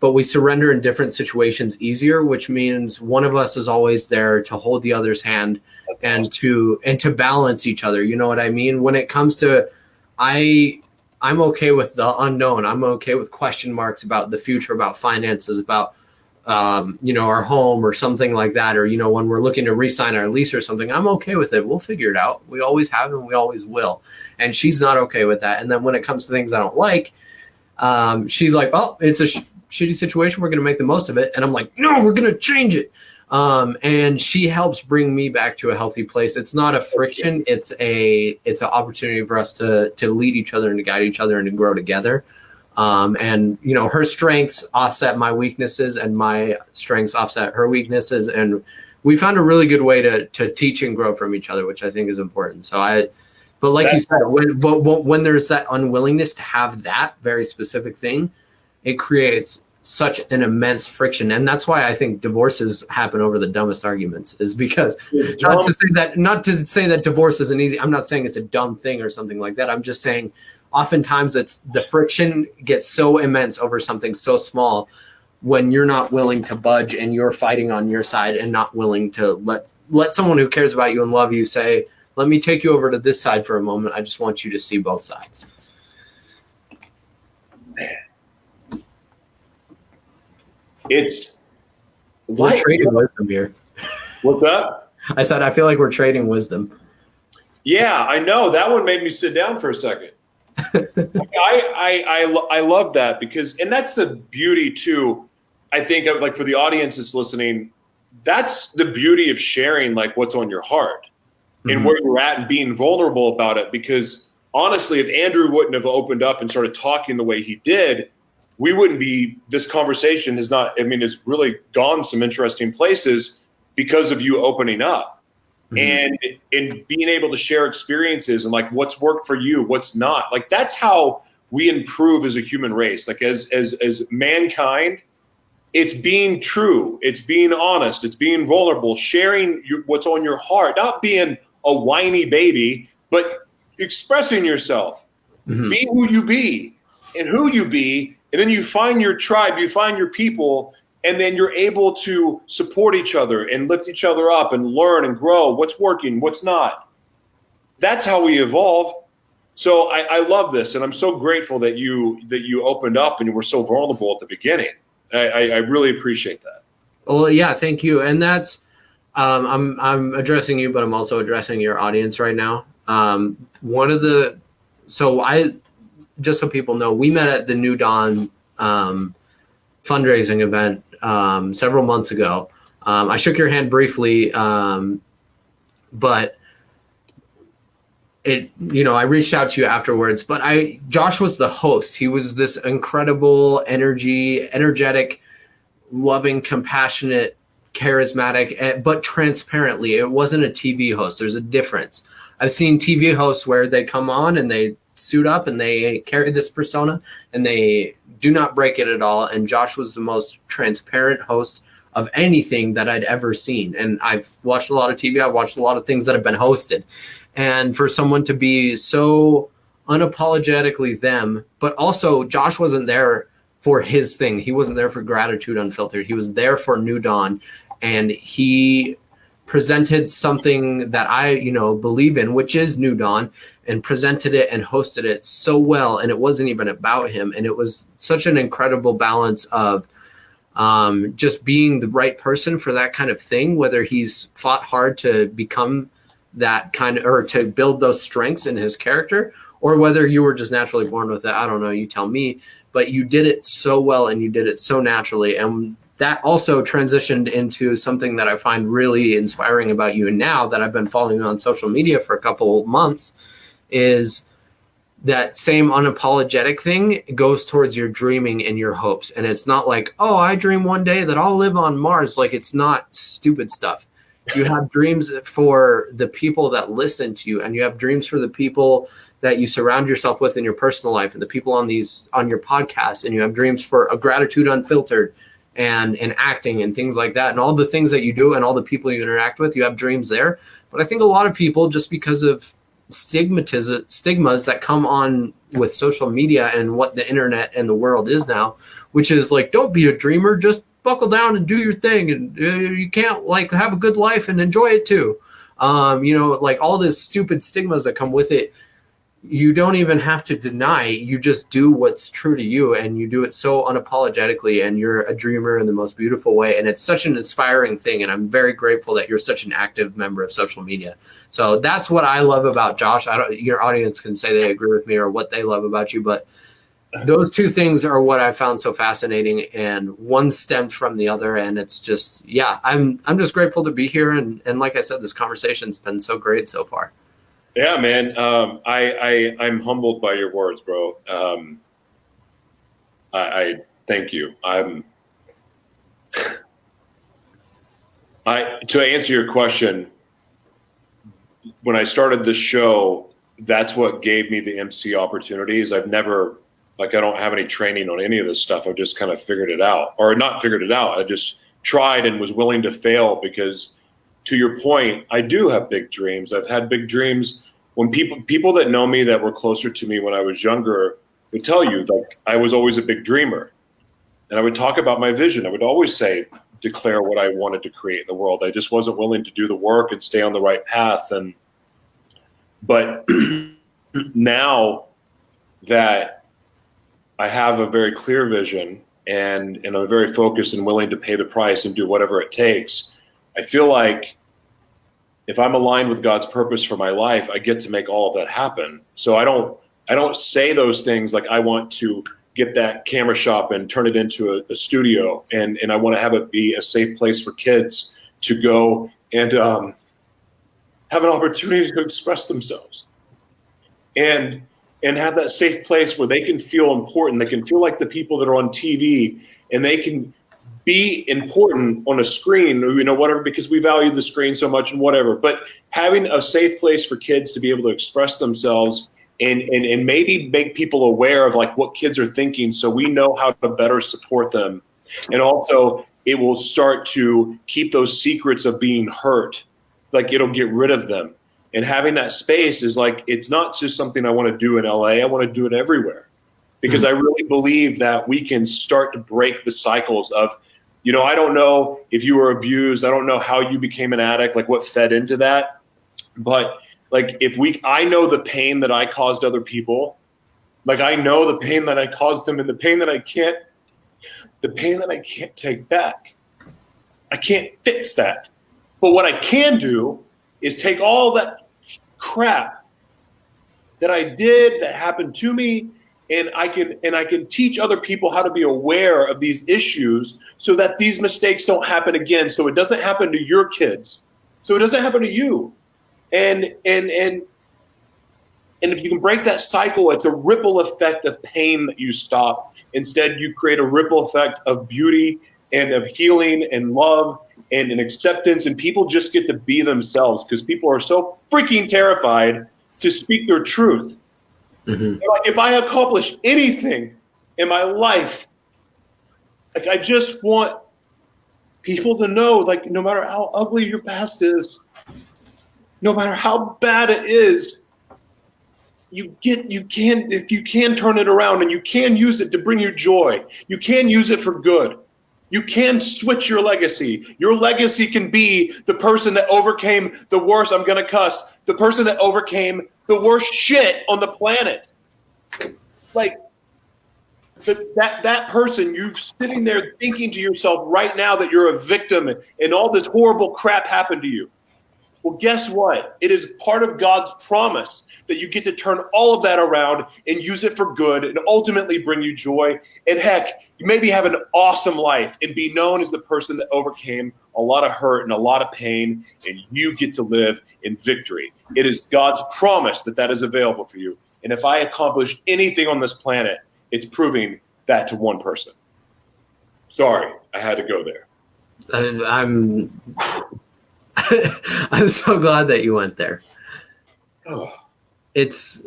but we surrender in different situations easier, which means one of us is always there to hold the other's hand That's and awesome. to and to balance each other. You know what I mean? When it comes to I I'm okay with the unknown. I'm okay with question marks about the future, about finances, about um, you know, our home or something like that, or you know, when we're looking to re-sign our lease or something, I'm okay with it. We'll figure it out. We always have and we always will. And she's not okay with that. And then when it comes to things I don't like, um, she's like, "Oh, it's a sh- shitty situation. We're going to make the most of it." And I'm like, "No, we're going to change it." Um, and she helps bring me back to a healthy place. It's not a friction. It's a it's an opportunity for us to to lead each other and to guide each other and to grow together. Um, and you know, her strengths offset my weaknesses, and my strengths offset her weaknesses, and we found a really good way to to teach and grow from each other, which I think is important. So I, but like you said, when but when there's that unwillingness to have that very specific thing, it creates such an immense friction, and that's why I think divorces happen over the dumbest arguments. Is because not to say that not to say that divorce isn't easy. I'm not saying it's a dumb thing or something like that. I'm just saying oftentimes it's the friction gets so immense over something so small when you're not willing to budge and you're fighting on your side and not willing to let let someone who cares about you and love you say let me take you over to this side for a moment i just want you to see both sides It's we're like trading wisdom here what's that? i said i feel like we're trading wisdom Yeah, I know that one made me sit down for a second. I, I I I love that because and that's the beauty too. I think of like for the audience that's listening, that's the beauty of sharing like what's on your heart and Mhm. where you're at and being vulnerable about it. Because honestly, if Andrew wouldn't have opened up and started talking the way he did, we wouldn't be. This conversation is not. I mean, it's really gone some interesting places because of you opening up Mhm. and and being able to share experiences and like what's worked for you what's not like that's how we improve as a human race like as as as mankind it's being true it's being honest it's being vulnerable sharing your, what's on your heart not being a whiny baby but expressing yourself Mhm. be who you be and who you be and then you find your tribe you find your people and then you're able to support each other and lift each other up and learn and grow what's working what's not that's how we evolve so I, I love this and i'm so grateful that you that you opened up and you were so vulnerable at the beginning i, I, I really appreciate that Well, yeah, thank you. And that's um, I'm I'm addressing you, but I'm also addressing your audience right now. Um, one of the so I just so people know, we met at the New Dawn um, fundraising event um, several months ago. Um, I shook your hand briefly, um, but it you know I reached out to you afterwards. But I Josh was the host. He was this incredible energy, energetic loving, compassionate, charismatic, eh, but transparently. It wasn't a TV host. There's a difference. I've seen TV hosts where they come on and they suit up and they carry this persona and they do not break it at all. And Josh was the most transparent host of anything that I'd ever seen. And I've watched a lot of TV, I've watched a lot of things that have been hosted. And for someone to be so unapologetically them, but also Josh wasn't there for his thing. He wasn't there for gratitude unfiltered. He was there for New Dawn, and he presented something that I, you know, believe in, which is New Dawn, and presented it and hosted it so well. And it wasn't even about him, and it was such an incredible balance of um, just being the right person for that kind of thing. Whether he's fought hard to become that kind of, or to build those strengths in his character, or whether you were just naturally born with it. I don't know. You tell me but you did it so well and you did it so naturally and that also transitioned into something that i find really inspiring about you now that i've been following you on social media for a couple months is that same unapologetic thing goes towards your dreaming and your hopes. And it's not like oh i dream one day that i'll live on mars. Like it's not stupid stuff. You have dreams for the people that listen to you and you have dreams for the people that you surround yourself with in your personal life and the people on these on your podcast and you have dreams for a gratitude unfiltered and and acting and things like that and all the things that you do and all the people you interact with you have dreams there. But i think a lot of people just because of stigmatis stigmas that come on with social media and what the internet and the world is now which is like don't be a dreamer just buckle down and do your thing and uh, you can't like have a good life and enjoy it too. Um, you know like all this stupid stigmas that come with it you don't even have to deny you just do what's true to you and you do it so unapologetically and you're a dreamer in the most beautiful way. And it's such an inspiring thing. And i'm very grateful that you're such an active member of social media. So that's what i love about josh. I don't your audience can say they agree with me or what they love about you but those two things are what I found so fascinating, and one stemmed from the other, and it's just yeah, I'm I'm just grateful to be here, and and like I said, this conversation's been so great so far. Yeah, man, um, I, I I'm humbled by your words, bro. Um, I, I thank you. I'm. I to answer your question. When I started this show, that's what gave me the MC opportunities. I've never like I don't have any training on any of this stuff. I've just kind of figured it out, or not figured it out. I just tried and was willing to fail because, to your point, I do have big dreams. I've had big dreams when people people that know me that were closer to me when I was younger would tell you like I was always a big dreamer, and I would talk about my vision. I would always say declare what I wanted to create in the world. I just wasn't willing to do the work and stay on the right path. And but now that I have a very clear vision and and I'm very focused and willing to pay the price and do whatever it takes. I feel like if I'm aligned with God's purpose for my life, I get to make all of that happen. So I don't I don't say those things like I want to get that camera shop and turn it into a, a studio and and I want to have it be a safe place for kids to go and um, have an opportunity to express themselves. And and have that safe place where they can feel important. They can feel like the people that are on TV and they can be important on a screen, you know, whatever, because we value the screen so much and whatever. But having a safe place for kids to be able to express themselves and, and, and maybe make people aware of like what kids are thinking so we know how to better support them. And also, it will start to keep those secrets of being hurt, like it'll get rid of them and having that space is like it's not just something I want to do in LA. I want to do it everywhere because mm-hmm. I really believe that we can start to break the cycles of, you know, I don't know if you were abused. I don't know how you became an addict, like what fed into that. But like if we, I know the pain that I caused other people. Like I know the pain that I caused them and the pain that I can't, the pain that I can't take back. I can't fix that. But what I can do is take all that crap that I did that happened to me and I can and I can teach other people how to be aware of these issues so that these mistakes don't happen again. So it doesn't happen to your kids. So it doesn't happen to you. And and and and if you can break that cycle it's a ripple effect of pain that you stop. Instead you create a ripple effect of beauty and of healing and love and an acceptance, and people just get to be themselves because people are so freaking terrified to speak their truth. Mm-hmm. Like if I accomplish anything in my life, like I just want people to know, like no matter how ugly your past is, no matter how bad it is, you get you can if you can turn it around and you can use it to bring you joy. You can use it for good. You can switch your legacy. Your legacy can be the person that overcame the worst, I'm going to cuss, the person that overcame the worst shit on the planet. Like, the, that that person, you're sitting there thinking to yourself right now that you're a victim and, and all this horrible crap happened to you. Well, guess what? It is part of God's promise that you get to turn all of that around and use it for good and ultimately bring you joy. And heck, you maybe have an awesome life and be known as the person that overcame a lot of hurt and a lot of pain, and you get to live in victory. It is God's promise that that is available for you. And if I accomplish anything on this planet, it's proving that to one person. Sorry, I had to go there. I'm I'm so glad that you went there. Oh, It's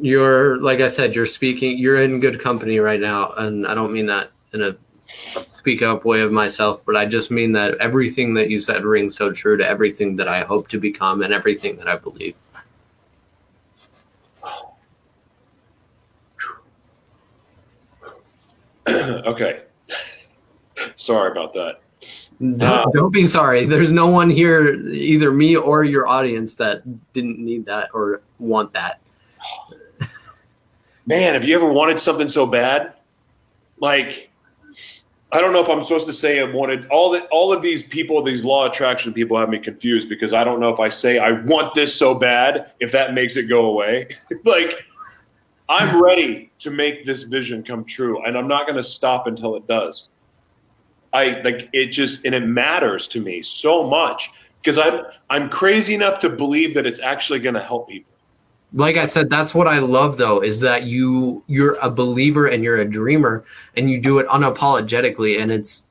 you're like I said, you're speaking. You're in good company right now, and I don't mean that in a speak up way of myself, but I just mean that everything that you said rings so true to everything that I hope to become and everything that I believe. okay. Sorry about that. Don't, Uh, don't be sorry. There's no one here, either me or your audience, that didn't need that or want that. Man, have you ever wanted something so bad? Like, I don't know if I'm supposed to say I wanted all that. All of these people, these law attraction people, have me confused because I don't know if I say I want this so bad if that makes it go away. like, I'm ready to make this vision come true, and I'm not going to stop until it does. I like it just and it matters to me so much because I'm I'm crazy enough to believe that it's actually going to help people. like I said, that's what I love though, is that you you're a believer and you're a dreamer and you do it unapologetically. And it's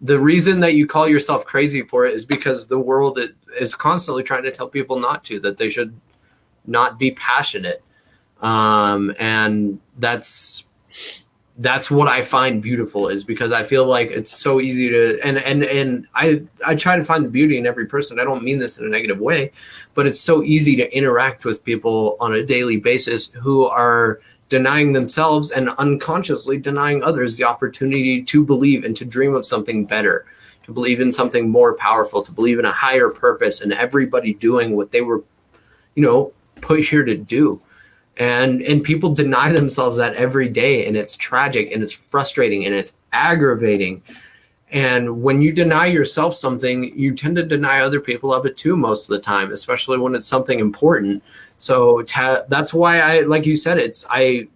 the reason that you call yourself crazy for it is because the world is constantly trying to tell people not to, that they should not be passionate. Um, and that's that's what I find beautiful is because I feel like it's so easy to and and and I I try to find the beauty in every person. I don't mean this in a negative way, but it's so easy to interact with people on a daily basis who are denying themselves and unconsciously denying others the opportunity to believe and to dream of something better, to believe in something more powerful, to believe in a higher purpose and everybody doing what they were, you know, put here to do. And and people deny themselves that every day and it's tragic and it's frustrating and it's aggravating. And when you deny yourself something, you tend to deny other people of it too most of the time, especially when it's something important. So ta- that's why I, like you said, it's I.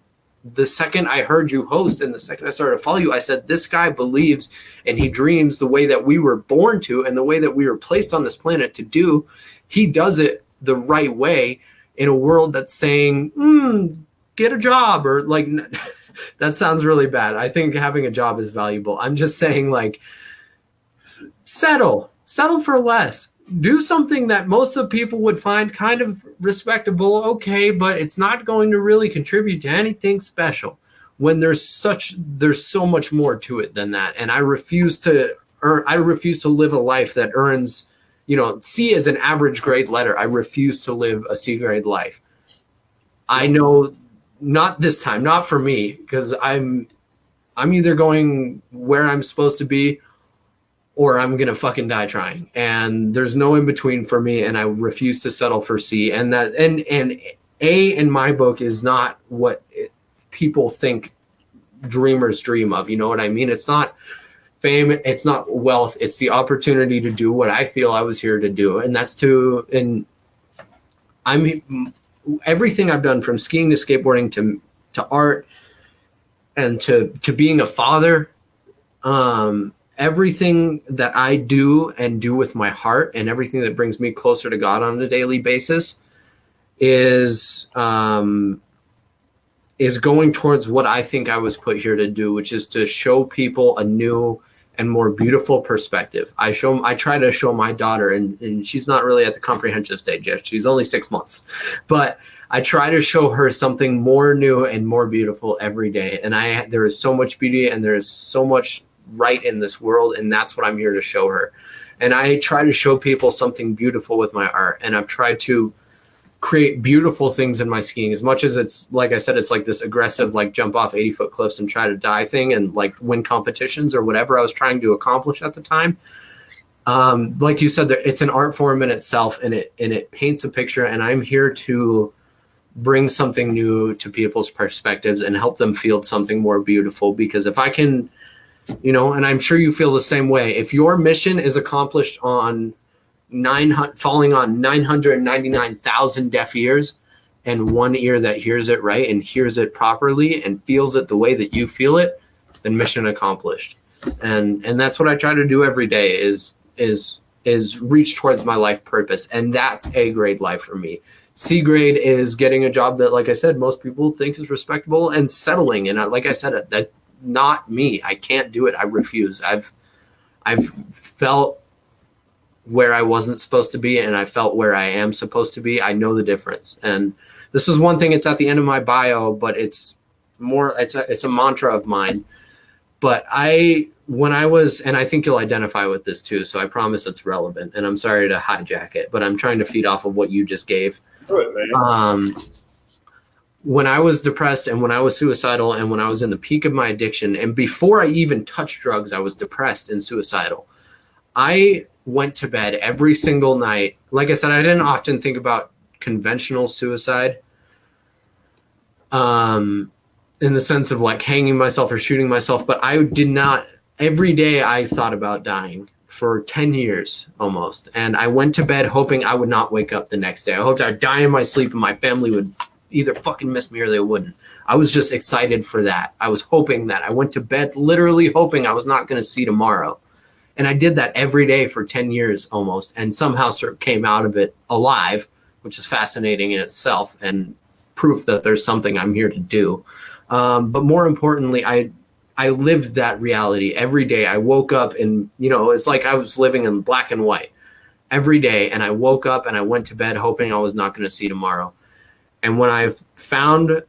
The second I heard you host and the second I started to follow you, I said, This guy believes and he dreams the way that we were born to and the way that we were placed on this planet to do. He does it the right way in a world that's saying, mm, Get a job or like that sounds really bad. I think having a job is valuable. I'm just saying, like, settle, settle for less. Do something that most of people would find kind of respectable, okay, but it's not going to really contribute to anything special. When there's such, there's so much more to it than that, and I refuse to earn. I refuse to live a life that earns, you know, C is an average grade letter. I refuse to live a C grade life. I know not this time, not for me, because I'm I'm either going where I'm supposed to be or I'm gonna fucking die trying. And there's no in between for me, and I refuse to settle for C. And that and and A in my book is not what it, people think dreamers dream of. You know what I mean? It's not fame, it's not wealth, it's the opportunity to do what I feel I was here to do, and that's to and I'm everything I've done from skiing to skateboarding to to art and to to being a father um everything that I do and do with my heart and everything that brings me closer to God on a daily basis is um is going towards what I think I was put here to do which is to show people a new and more beautiful perspective. I show I try to show my daughter and, and she's not really at the comprehensive stage yet. She's only 6 months. But I try to show her something more new and more beautiful every day. And I there is so much beauty and there is so much right in this world and that's what I'm here to show her. And I try to show people something beautiful with my art and I've tried to create beautiful things in my skiing. As much as it's like I said it's like this aggressive like jump off 80 foot cliffs and try to die thing and like win competitions or whatever I was trying to accomplish at the time um, like you said it's an art form in itself and it and it paints a picture. And I'm here to bring something new to people's perspectives and help them feel something more beautiful. Because if I can you know and I'm sure you feel the same way if your mission is accomplished on nine falling on 999,000 deaf ears and one ear that hears it right and hears it properly and feels it the way that you feel it then mission accomplished. And and that's what I try to do every day is is is reach towards my life purpose. And that's a grade life for me. C grade is getting a job that like I said most people think is respectable and settling. And I, like I said that not me. I can't do it. I refuse. I've I've felt where I wasn't supposed to be and I felt where I am supposed to be, I know the difference. And this is one thing. It's at the end of my bio, but it's more. It's a it's a mantra of mine. But I when I was, and I think you'll identify with this too. So I promise it's relevant. And I'm sorry to hijack it, but I'm trying to feed off of what you just gave. It. Um, when I was depressed and when I was suicidal and when I was in the peak of my addiction, and before I even touched drugs, I was depressed and suicidal. I went to bed every single night. Like I said, I didn't often think about conventional suicide. Um, in the sense of like hanging myself or shooting myself, but I did not. Every day I thought about dying for 10 years almost. And I went to bed hoping I would not wake up the next day. I hoped I'd die in my sleep and my family would either fucking miss me or they wouldn't. I was just excited for that. I was hoping that. I went to bed literally hoping I was not going to see tomorrow. And I did that every day for 10 years almost and somehow sort of came out of it alive, which is fascinating in itself and proof that there's something I'm here to do. Um, but more importantly, I I lived that reality every day. I woke up and you know it's like I was living in black and white every day, and I woke up and I went to bed hoping I was not going to see tomorrow. And when I found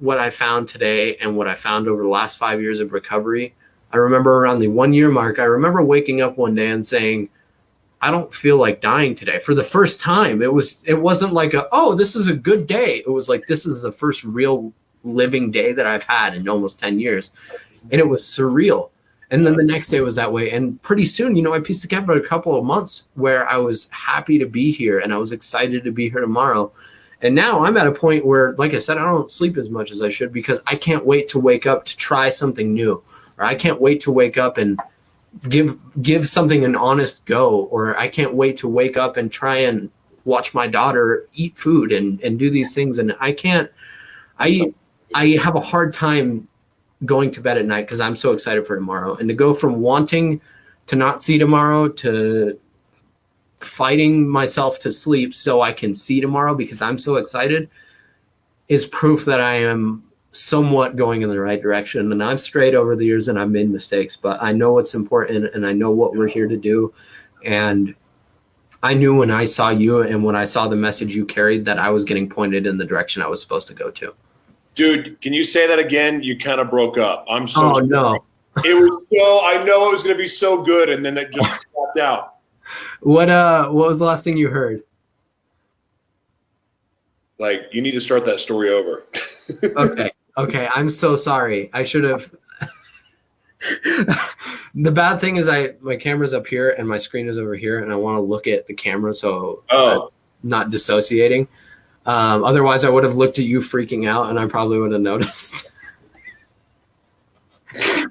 what I found today and what I found over the last five years of recovery, I remember around the one year mark, I remember waking up one day and saying, I don't feel like dying today. For the first time, it was it wasn't like a oh, this is a good day. It was like this is the first real living day that I've had in almost 10 years. And it was surreal. And then the next day was that way. And pretty soon, you know, I pieced together a couple of months where I was happy to be here and I was excited to be here tomorrow. And now I'm at a point where, like I said, I don't sleep as much as I should because I can't wait to wake up to try something new. Or I can't wait to wake up and give give something an honest go. Or I can't wait to wake up and try and watch my daughter eat food and, and do these things. And I can't I I have a hard time going to bed at night because I'm so excited for tomorrow. And to go from wanting to not see tomorrow to fighting myself to sleep so I can see tomorrow because I'm so excited is proof that I am somewhat going in the right direction. And I've strayed over the years and I've made mistakes, but I know what's important and I know what we're here to do. And I knew when I saw you and when I saw the message you carried that I was getting pointed in the direction I was supposed to go to. Dude, can you say that again? You kind of broke up. I'm so Oh sorry. no. It was so I know it was gonna be so good, and then it just popped out. What uh what was the last thing you heard? Like you need to start that story over. Okay. Okay. I'm so sorry. I should have the bad thing is I my camera's up here and my screen is over here and I want to look at the camera so Oh, not dissociating. Um, otherwise, I would have looked at you freaking out, and I probably would have noticed.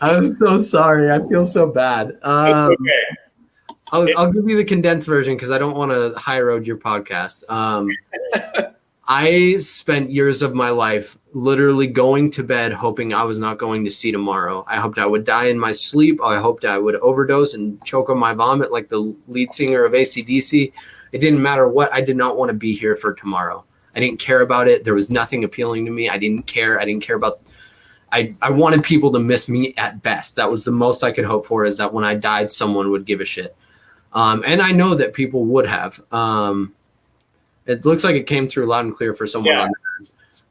I'm so sorry. I feel so bad. Um, okay. I'll, I'll give you the condensed version because I don't want to high road your podcast. Um, I spent years of my life literally going to bed hoping I was not going to see tomorrow. I hoped I would die in my sleep. I hoped I would overdose and choke on my vomit like the lead singer of ACDC. It didn't matter what. I did not want to be here for tomorrow. I didn't care about it. There was nothing appealing to me. I didn't care. I didn't care about. I, I wanted people to miss me at best. That was the most I could hope for is that when I died, someone would give a shit. Um, and I know that people would have. Um, it looks like it came through loud and clear for someone. Yeah. on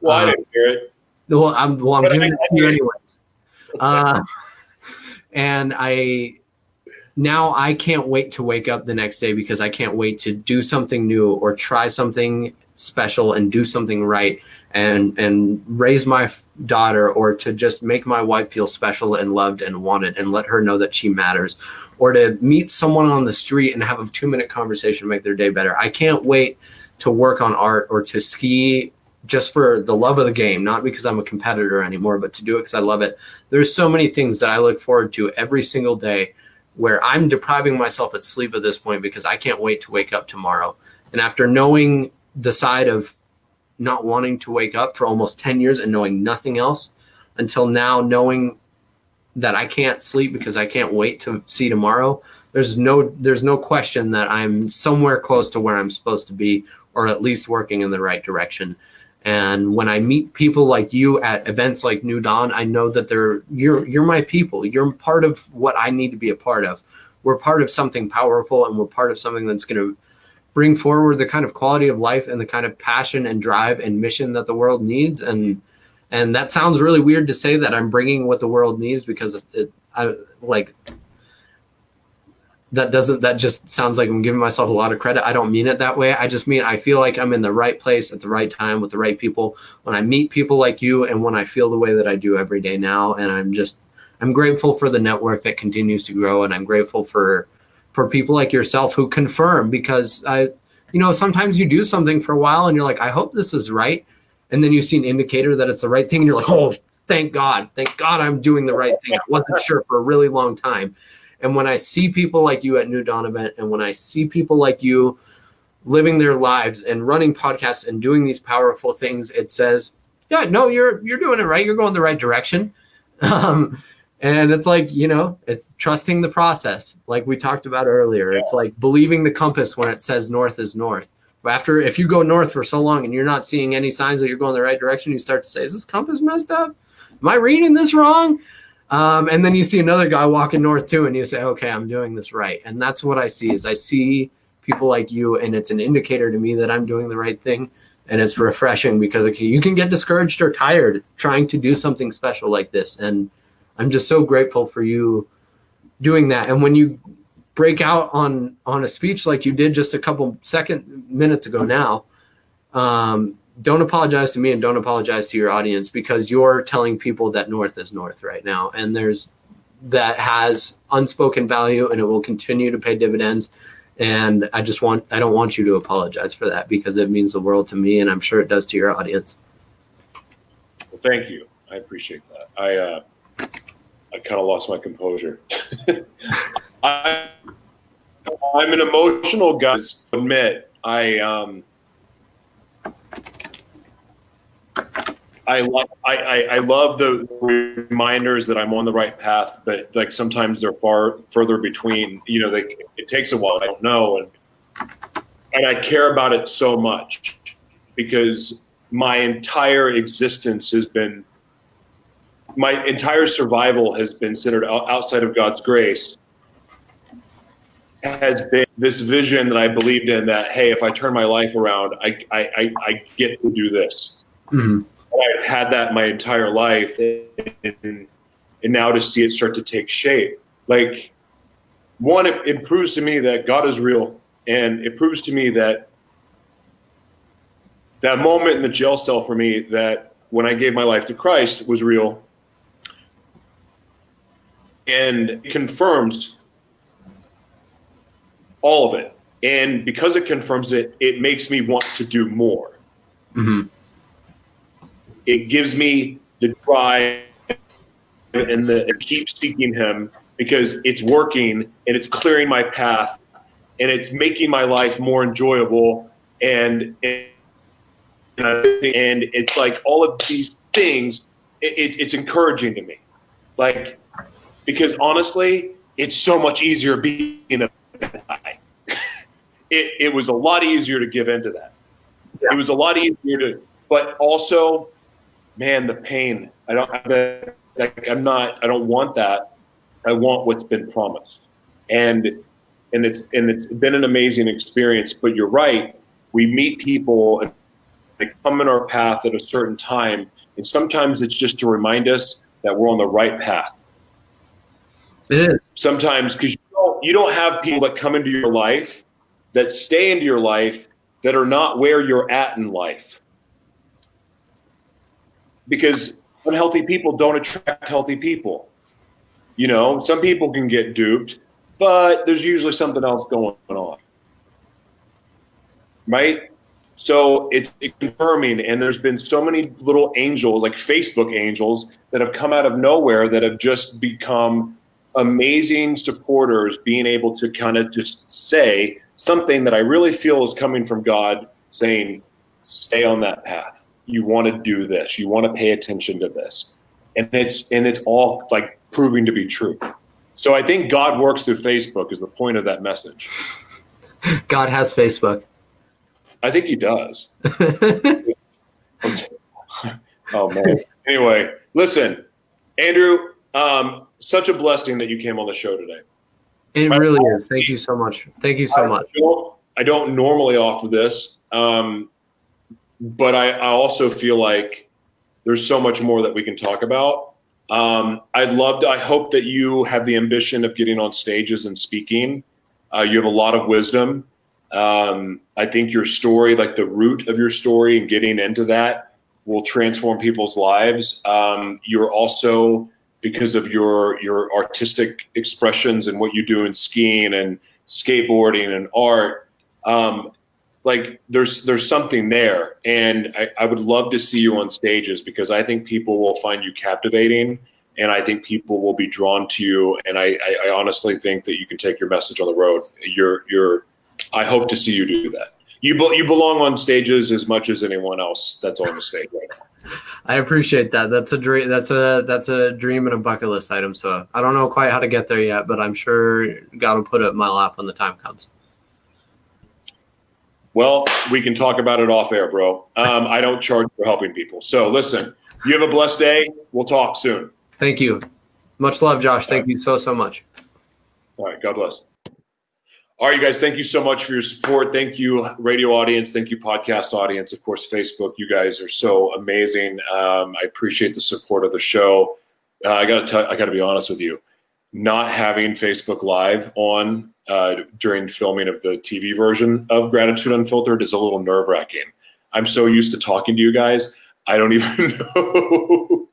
Well, I Um, didn't hear it. well, I'm well, I'm giving it you anyways. Uh, and I now I can't wait to wake up the next day because I can't wait to do something new or try something special and do something right and and raise my daughter or to just make my wife feel special and loved and wanted and let her know that she matters or to meet someone on the street and have a 2 minute conversation to make their day better. I can't wait to work on art or to ski just for the love of the game, not because I'm a competitor anymore, but to do it because I love it. There's so many things that I look forward to every single day where I'm depriving myself at sleep at this point because I can't wait to wake up tomorrow. And after knowing the side of not wanting to wake up for almost 10 years and knowing nothing else until now, knowing that I can't sleep because I can't wait to see tomorrow. There's no there's no question that I'm somewhere close to where I'm supposed to be or at least working in the right direction. And when I meet people like you at events like New Dawn, I know that they're you're you're my people. You're part of what I need to be a part of. we're part of something powerful and we're part of something that's going to bring forward the kind of quality of life and the kind of passion and drive and mission that the world needs and and that sounds really weird to say that I'm bringing what the world needs because it, I like that doesn't that just sounds like I'm giving myself a lot of credit. I don't mean it that way. I just mean I feel like I'm in the right place at the right time with the right people when I meet people like you and when I feel the way that I do every day now and I'm just I'm grateful for the network that continues to grow and I'm grateful for for people like yourself who confirm because I you know sometimes you do something for a while and you're like I hope this is right and then you see an indicator that it's the right thing and you're like oh thank God thank God I'm doing the right thing. I wasn't sure for a really long time and when I see people like you at New Dawn event, and when I see people like you living their lives and running podcasts and doing these powerful things, it says, yeah, no, you're you're doing it right. You're going the right direction. Um, and it's like you know, it's trusting the process, like we talked about earlier. It's like believing the compass when it says north is north. After if you go north for so long and you're not seeing any signs that you're going the right direction, you start to say, "Is this compass messed up? Am I reading this wrong?" Um, and then you see another guy walking north too, and you say, okay, I'm doing this right. And that's what I see is I see people like you, and it's an indicator to me that I'm doing the right thing. And it's refreshing because you can get discouraged or tired trying to do something special like this. And I'm just so grateful for you doing that. And when you break out on on a speech like you did just a couple second minutes ago now, um, don't apologize to me and don't apologize to your audience because you're telling people that north is north right now. And there's that has unspoken value and it will continue to pay dividends. And i just want i don't want you to apologize for that because it means the world to me and i'm sure it does to your audience. Well thank you. I appreciate that. I uh i kind of lost my composure. I i'm an emotional guy admit. I um I love I, I, I, love the reminders that I'm on the right path, but like sometimes they're far further between. You know, they, it takes a while. I don't know, and and I care about it so much because my entire existence has been my entire survival has been centered outside of God's grace has been this vision that I believed in that hey, if I turn my life around, I I, I, I get to do this. Mm-hmm. I've had that my entire life, and, and now to see it start to take shape, like one, it, it proves to me that God is real, and it proves to me that that moment in the jail cell for me, that when I gave my life to Christ, was real, and confirms all of it. And because it confirms it, it makes me want to do more. Mm-hmm it gives me the drive and the keep seeking him because it's working and it's clearing my path and it's making my life more enjoyable and and, and it's like all of these things it, it's encouraging to me. Like because honestly it's so much easier being a guy. It, it was a lot easier to give into that. Yeah. it was a lot easier to but also man, the pain. I don't. Like, I'm not. I don't want that. I want what's been promised, and and it's and it's been an amazing experience. But you're right. We meet people and they come in our path at a certain time, and sometimes it's just to remind us that we're on the right path. It is sometimes because you don't, you don't have people that come into your life that stay into your life that are not where you're at in life because unhealthy people don't attract healthy people. You know, some people can get duped, but there's usually something else going on. Right? So it's confirming, and there's been so many little angels, like Facebook angels, that have come out of nowhere that have just become amazing supporters, being able to kind of just say something that I really feel is coming from God, saying, stay on that path you want to do this. You want to pay attention to this. And it's and it's all like proving to be true. So i think god works through facebook is the point of that message. God has facebook. I think he does. Oh man. Anyway listen andrew um, such a blessing that you came on the show today. It My really is. Thank you so much. Thank you so much. I don't, I don't normally offer this, um, but I, I also feel like there's so much more that we can talk about. Um, I'd love to, I hope that you have the ambition of getting on stages and speaking. Uh, you have a lot of wisdom. Um, I think your story, like the root of your story and getting into that, will transform people's lives. Um, you're also, because of your your artistic expressions and what you do in skiing and skateboarding and art, um, like there's there's something there, and I, I would love to see you on stages because I think people will find you captivating, and I think people will be drawn to you, and I, I, I honestly think that you can take your message on the road. You're you're I hope to see you do that. You be, you belong on stages as much as anyone else that's on the stage right now. I appreciate that. That's a dream. That's a that's a dream and a bucket list item. So I don't know quite how to get there yet, but I'm sure God will put it in my lap when the time comes. Well, we can talk about it off air, bro. Um, I don't charge for helping people. So listen, you have a blessed day. We'll talk soon. Thank you. Much love, Josh. Thank you so so much. All right. God bless. All right, you guys. Thank you so much for your support. Thank you, radio audience. Thank you, podcast audience. Of course, Facebook. You guys are so amazing. Um, I appreciate the support of the show. Uh, I got to tell. I got to be honest with you. Not having Facebook Live on uh, during filming of the TV version of Gratitude Unfiltered is a little nerve wracking. I'm so used to talking to you guys. I don't even know.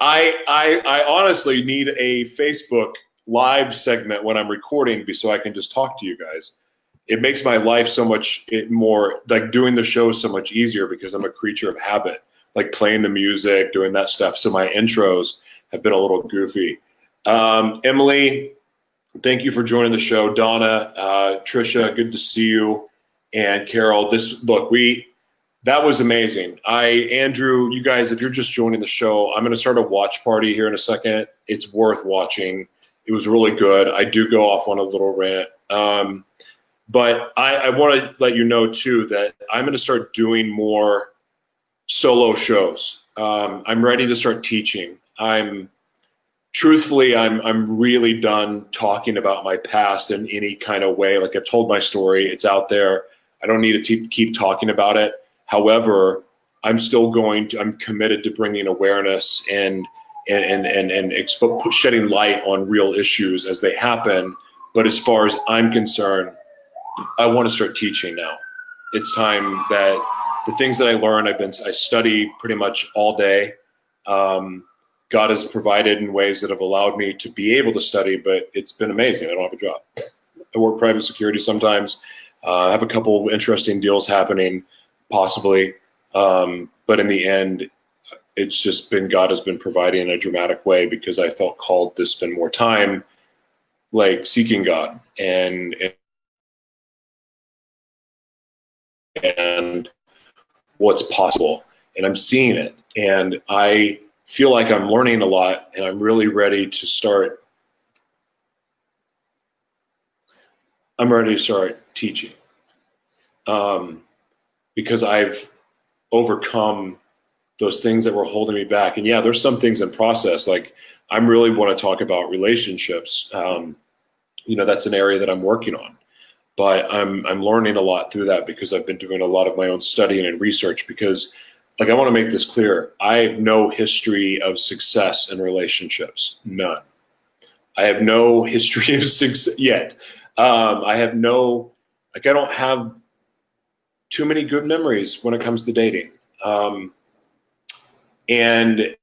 I, I I honestly need a Facebook live segment when I'm recording so I can just talk to you guys. It makes my life so much more like doing the show so much easier because I'm a creature of habit, like playing the music, doing that stuff. So my intros have been a little goofy. Um, Emily, thank you for joining the show. Donna, uh, Trisha, good to see you. And Carol, this look, we that was amazing. I, Andrew, you guys, if you're just joining the show, I'm going to start a watch party here in a second. It's worth watching. It was really good. I do go off on a little rant. Um, but I, I want to let you know, too, that I'm going to start doing more solo shows. Um, I'm ready to start teaching. I'm truthfully, I'm, I'm really done talking about my past in any kind of way. Like I've told my story, it's out there. I don't need to te- keep talking about it. However, I'm still going to. I'm committed to bringing awareness and and and and, and expo- shedding light on real issues as they happen. But as far as I'm concerned, I want to start teaching now. It's time that the things that I learned, I've been I study pretty much all day. Um, God has provided in ways that have allowed me to be able to study, but it's been amazing. I don't have a job. I work private security sometimes. Uh, I have a couple of interesting deals happening possibly. Um, but in the end, it's just been God has been providing in a dramatic way because I felt called to spend more time like seeking God and and what's possible. And I'm seeing it. And I feel like I'm learning a lot and I'm really ready to start I'm ready to start teaching. Um, because I've overcome those things that were holding me back. And yeah, there's some things in process. Like I'm really want to talk about relationships. Um, you know, that's an area that I'm working on. But I'm I'm learning a lot through that because I've been doing a lot of my own studying and research. Because, like, I want to make this clear: I have no history of success in relationships, none. I have no history of success yet. Um, I have no, like, I don't have too many good memories when it comes to dating. Um, and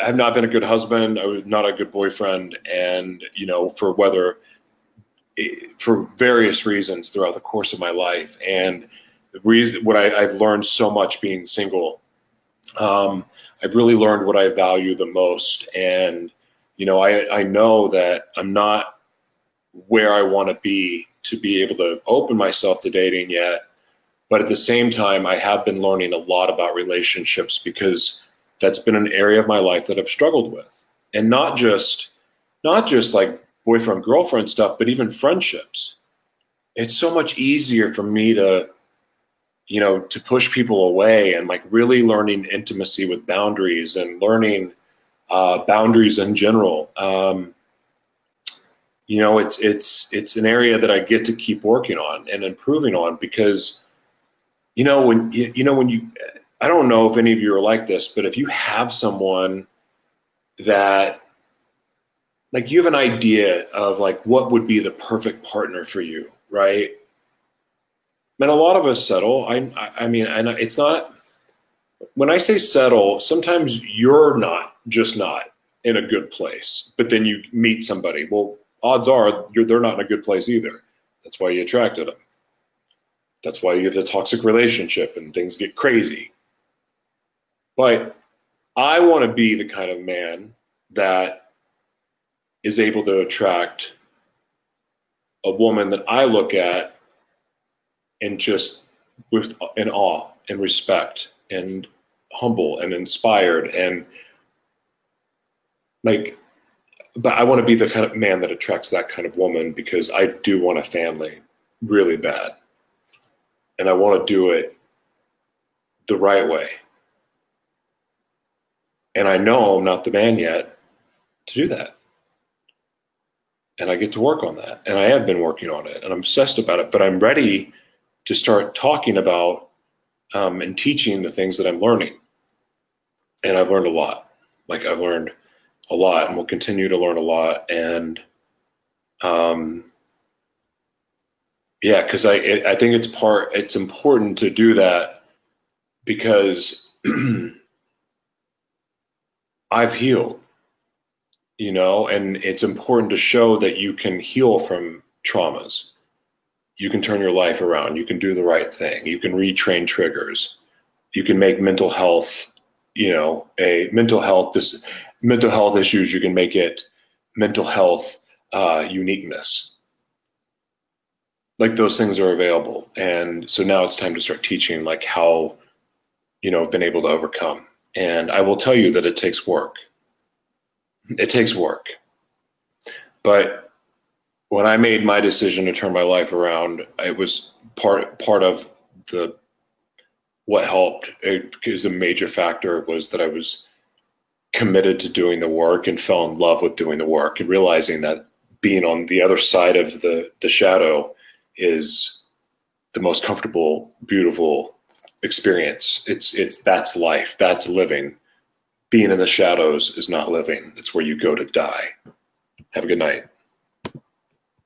I've not been a good husband. I was not a good boyfriend. And, you know, for whether, for various reasons throughout the course of my life. And reason, what I, I've learned so much being single, um, I've really learned what I value the most. And, you know, I, I know that I'm not where I want to be to be able to open myself to dating yet but at the same time i have been learning a lot about relationships because that's been an area of my life that i've struggled with and not just not just like boyfriend girlfriend stuff but even friendships it's so much easier for me to you know to push people away and like really learning intimacy with boundaries and learning uh, boundaries in general um, you know, it's it's it's an area that I get to keep working on and improving on because, you know, when you, you know when you, I don't know if any of you are like this, but if you have someone that like you have an idea of like what would be the perfect partner for you, right? And a lot of us settle. I, I mean, and it's not. When I say settle, sometimes you're not just not in a good place, but then you meet somebody. Well, odds are they're not in a good place either. That's why you attracted them. That's why you have a toxic relationship and things get crazy. But I want to be the kind of man that is able to attract a woman that I look at and just with in awe and respect and humble and inspired and like but I want to be the kind of man that attracts that kind of woman because I do want a family really bad. And I want to do it the right way. And I know I'm not the man yet to do that. And I get to work on that. And I have been working on it and I'm obsessed about it, but I'm ready to start talking about um, and teaching the things that I'm learning. And I've learned a lot. Like I've learned a lot and we'll continue to learn a lot. And um, yeah, because I, I think it's part, it's important to do that because I've healed, you know, and it's important to show that you can heal from traumas. You can turn your life around. You can do the right thing. You can retrain triggers. You can make mental health, you know, a mental health. This mental health issues. You can make it mental health uh, uniqueness. Like those things are available, and so now it's time to start teaching like how, you know, I've been able to overcome. And I will tell you that it takes work. It takes work. But when I made my decision to turn my life around, it was part part of the what helped it is a major factor was that I was committed to doing the work and fell in love with doing the work and realizing that being on the other side of the the shadow is the most comfortable beautiful experience. It's it's that's life. That's living. Being in the shadows is not living. It's where you go to die. Have a good night.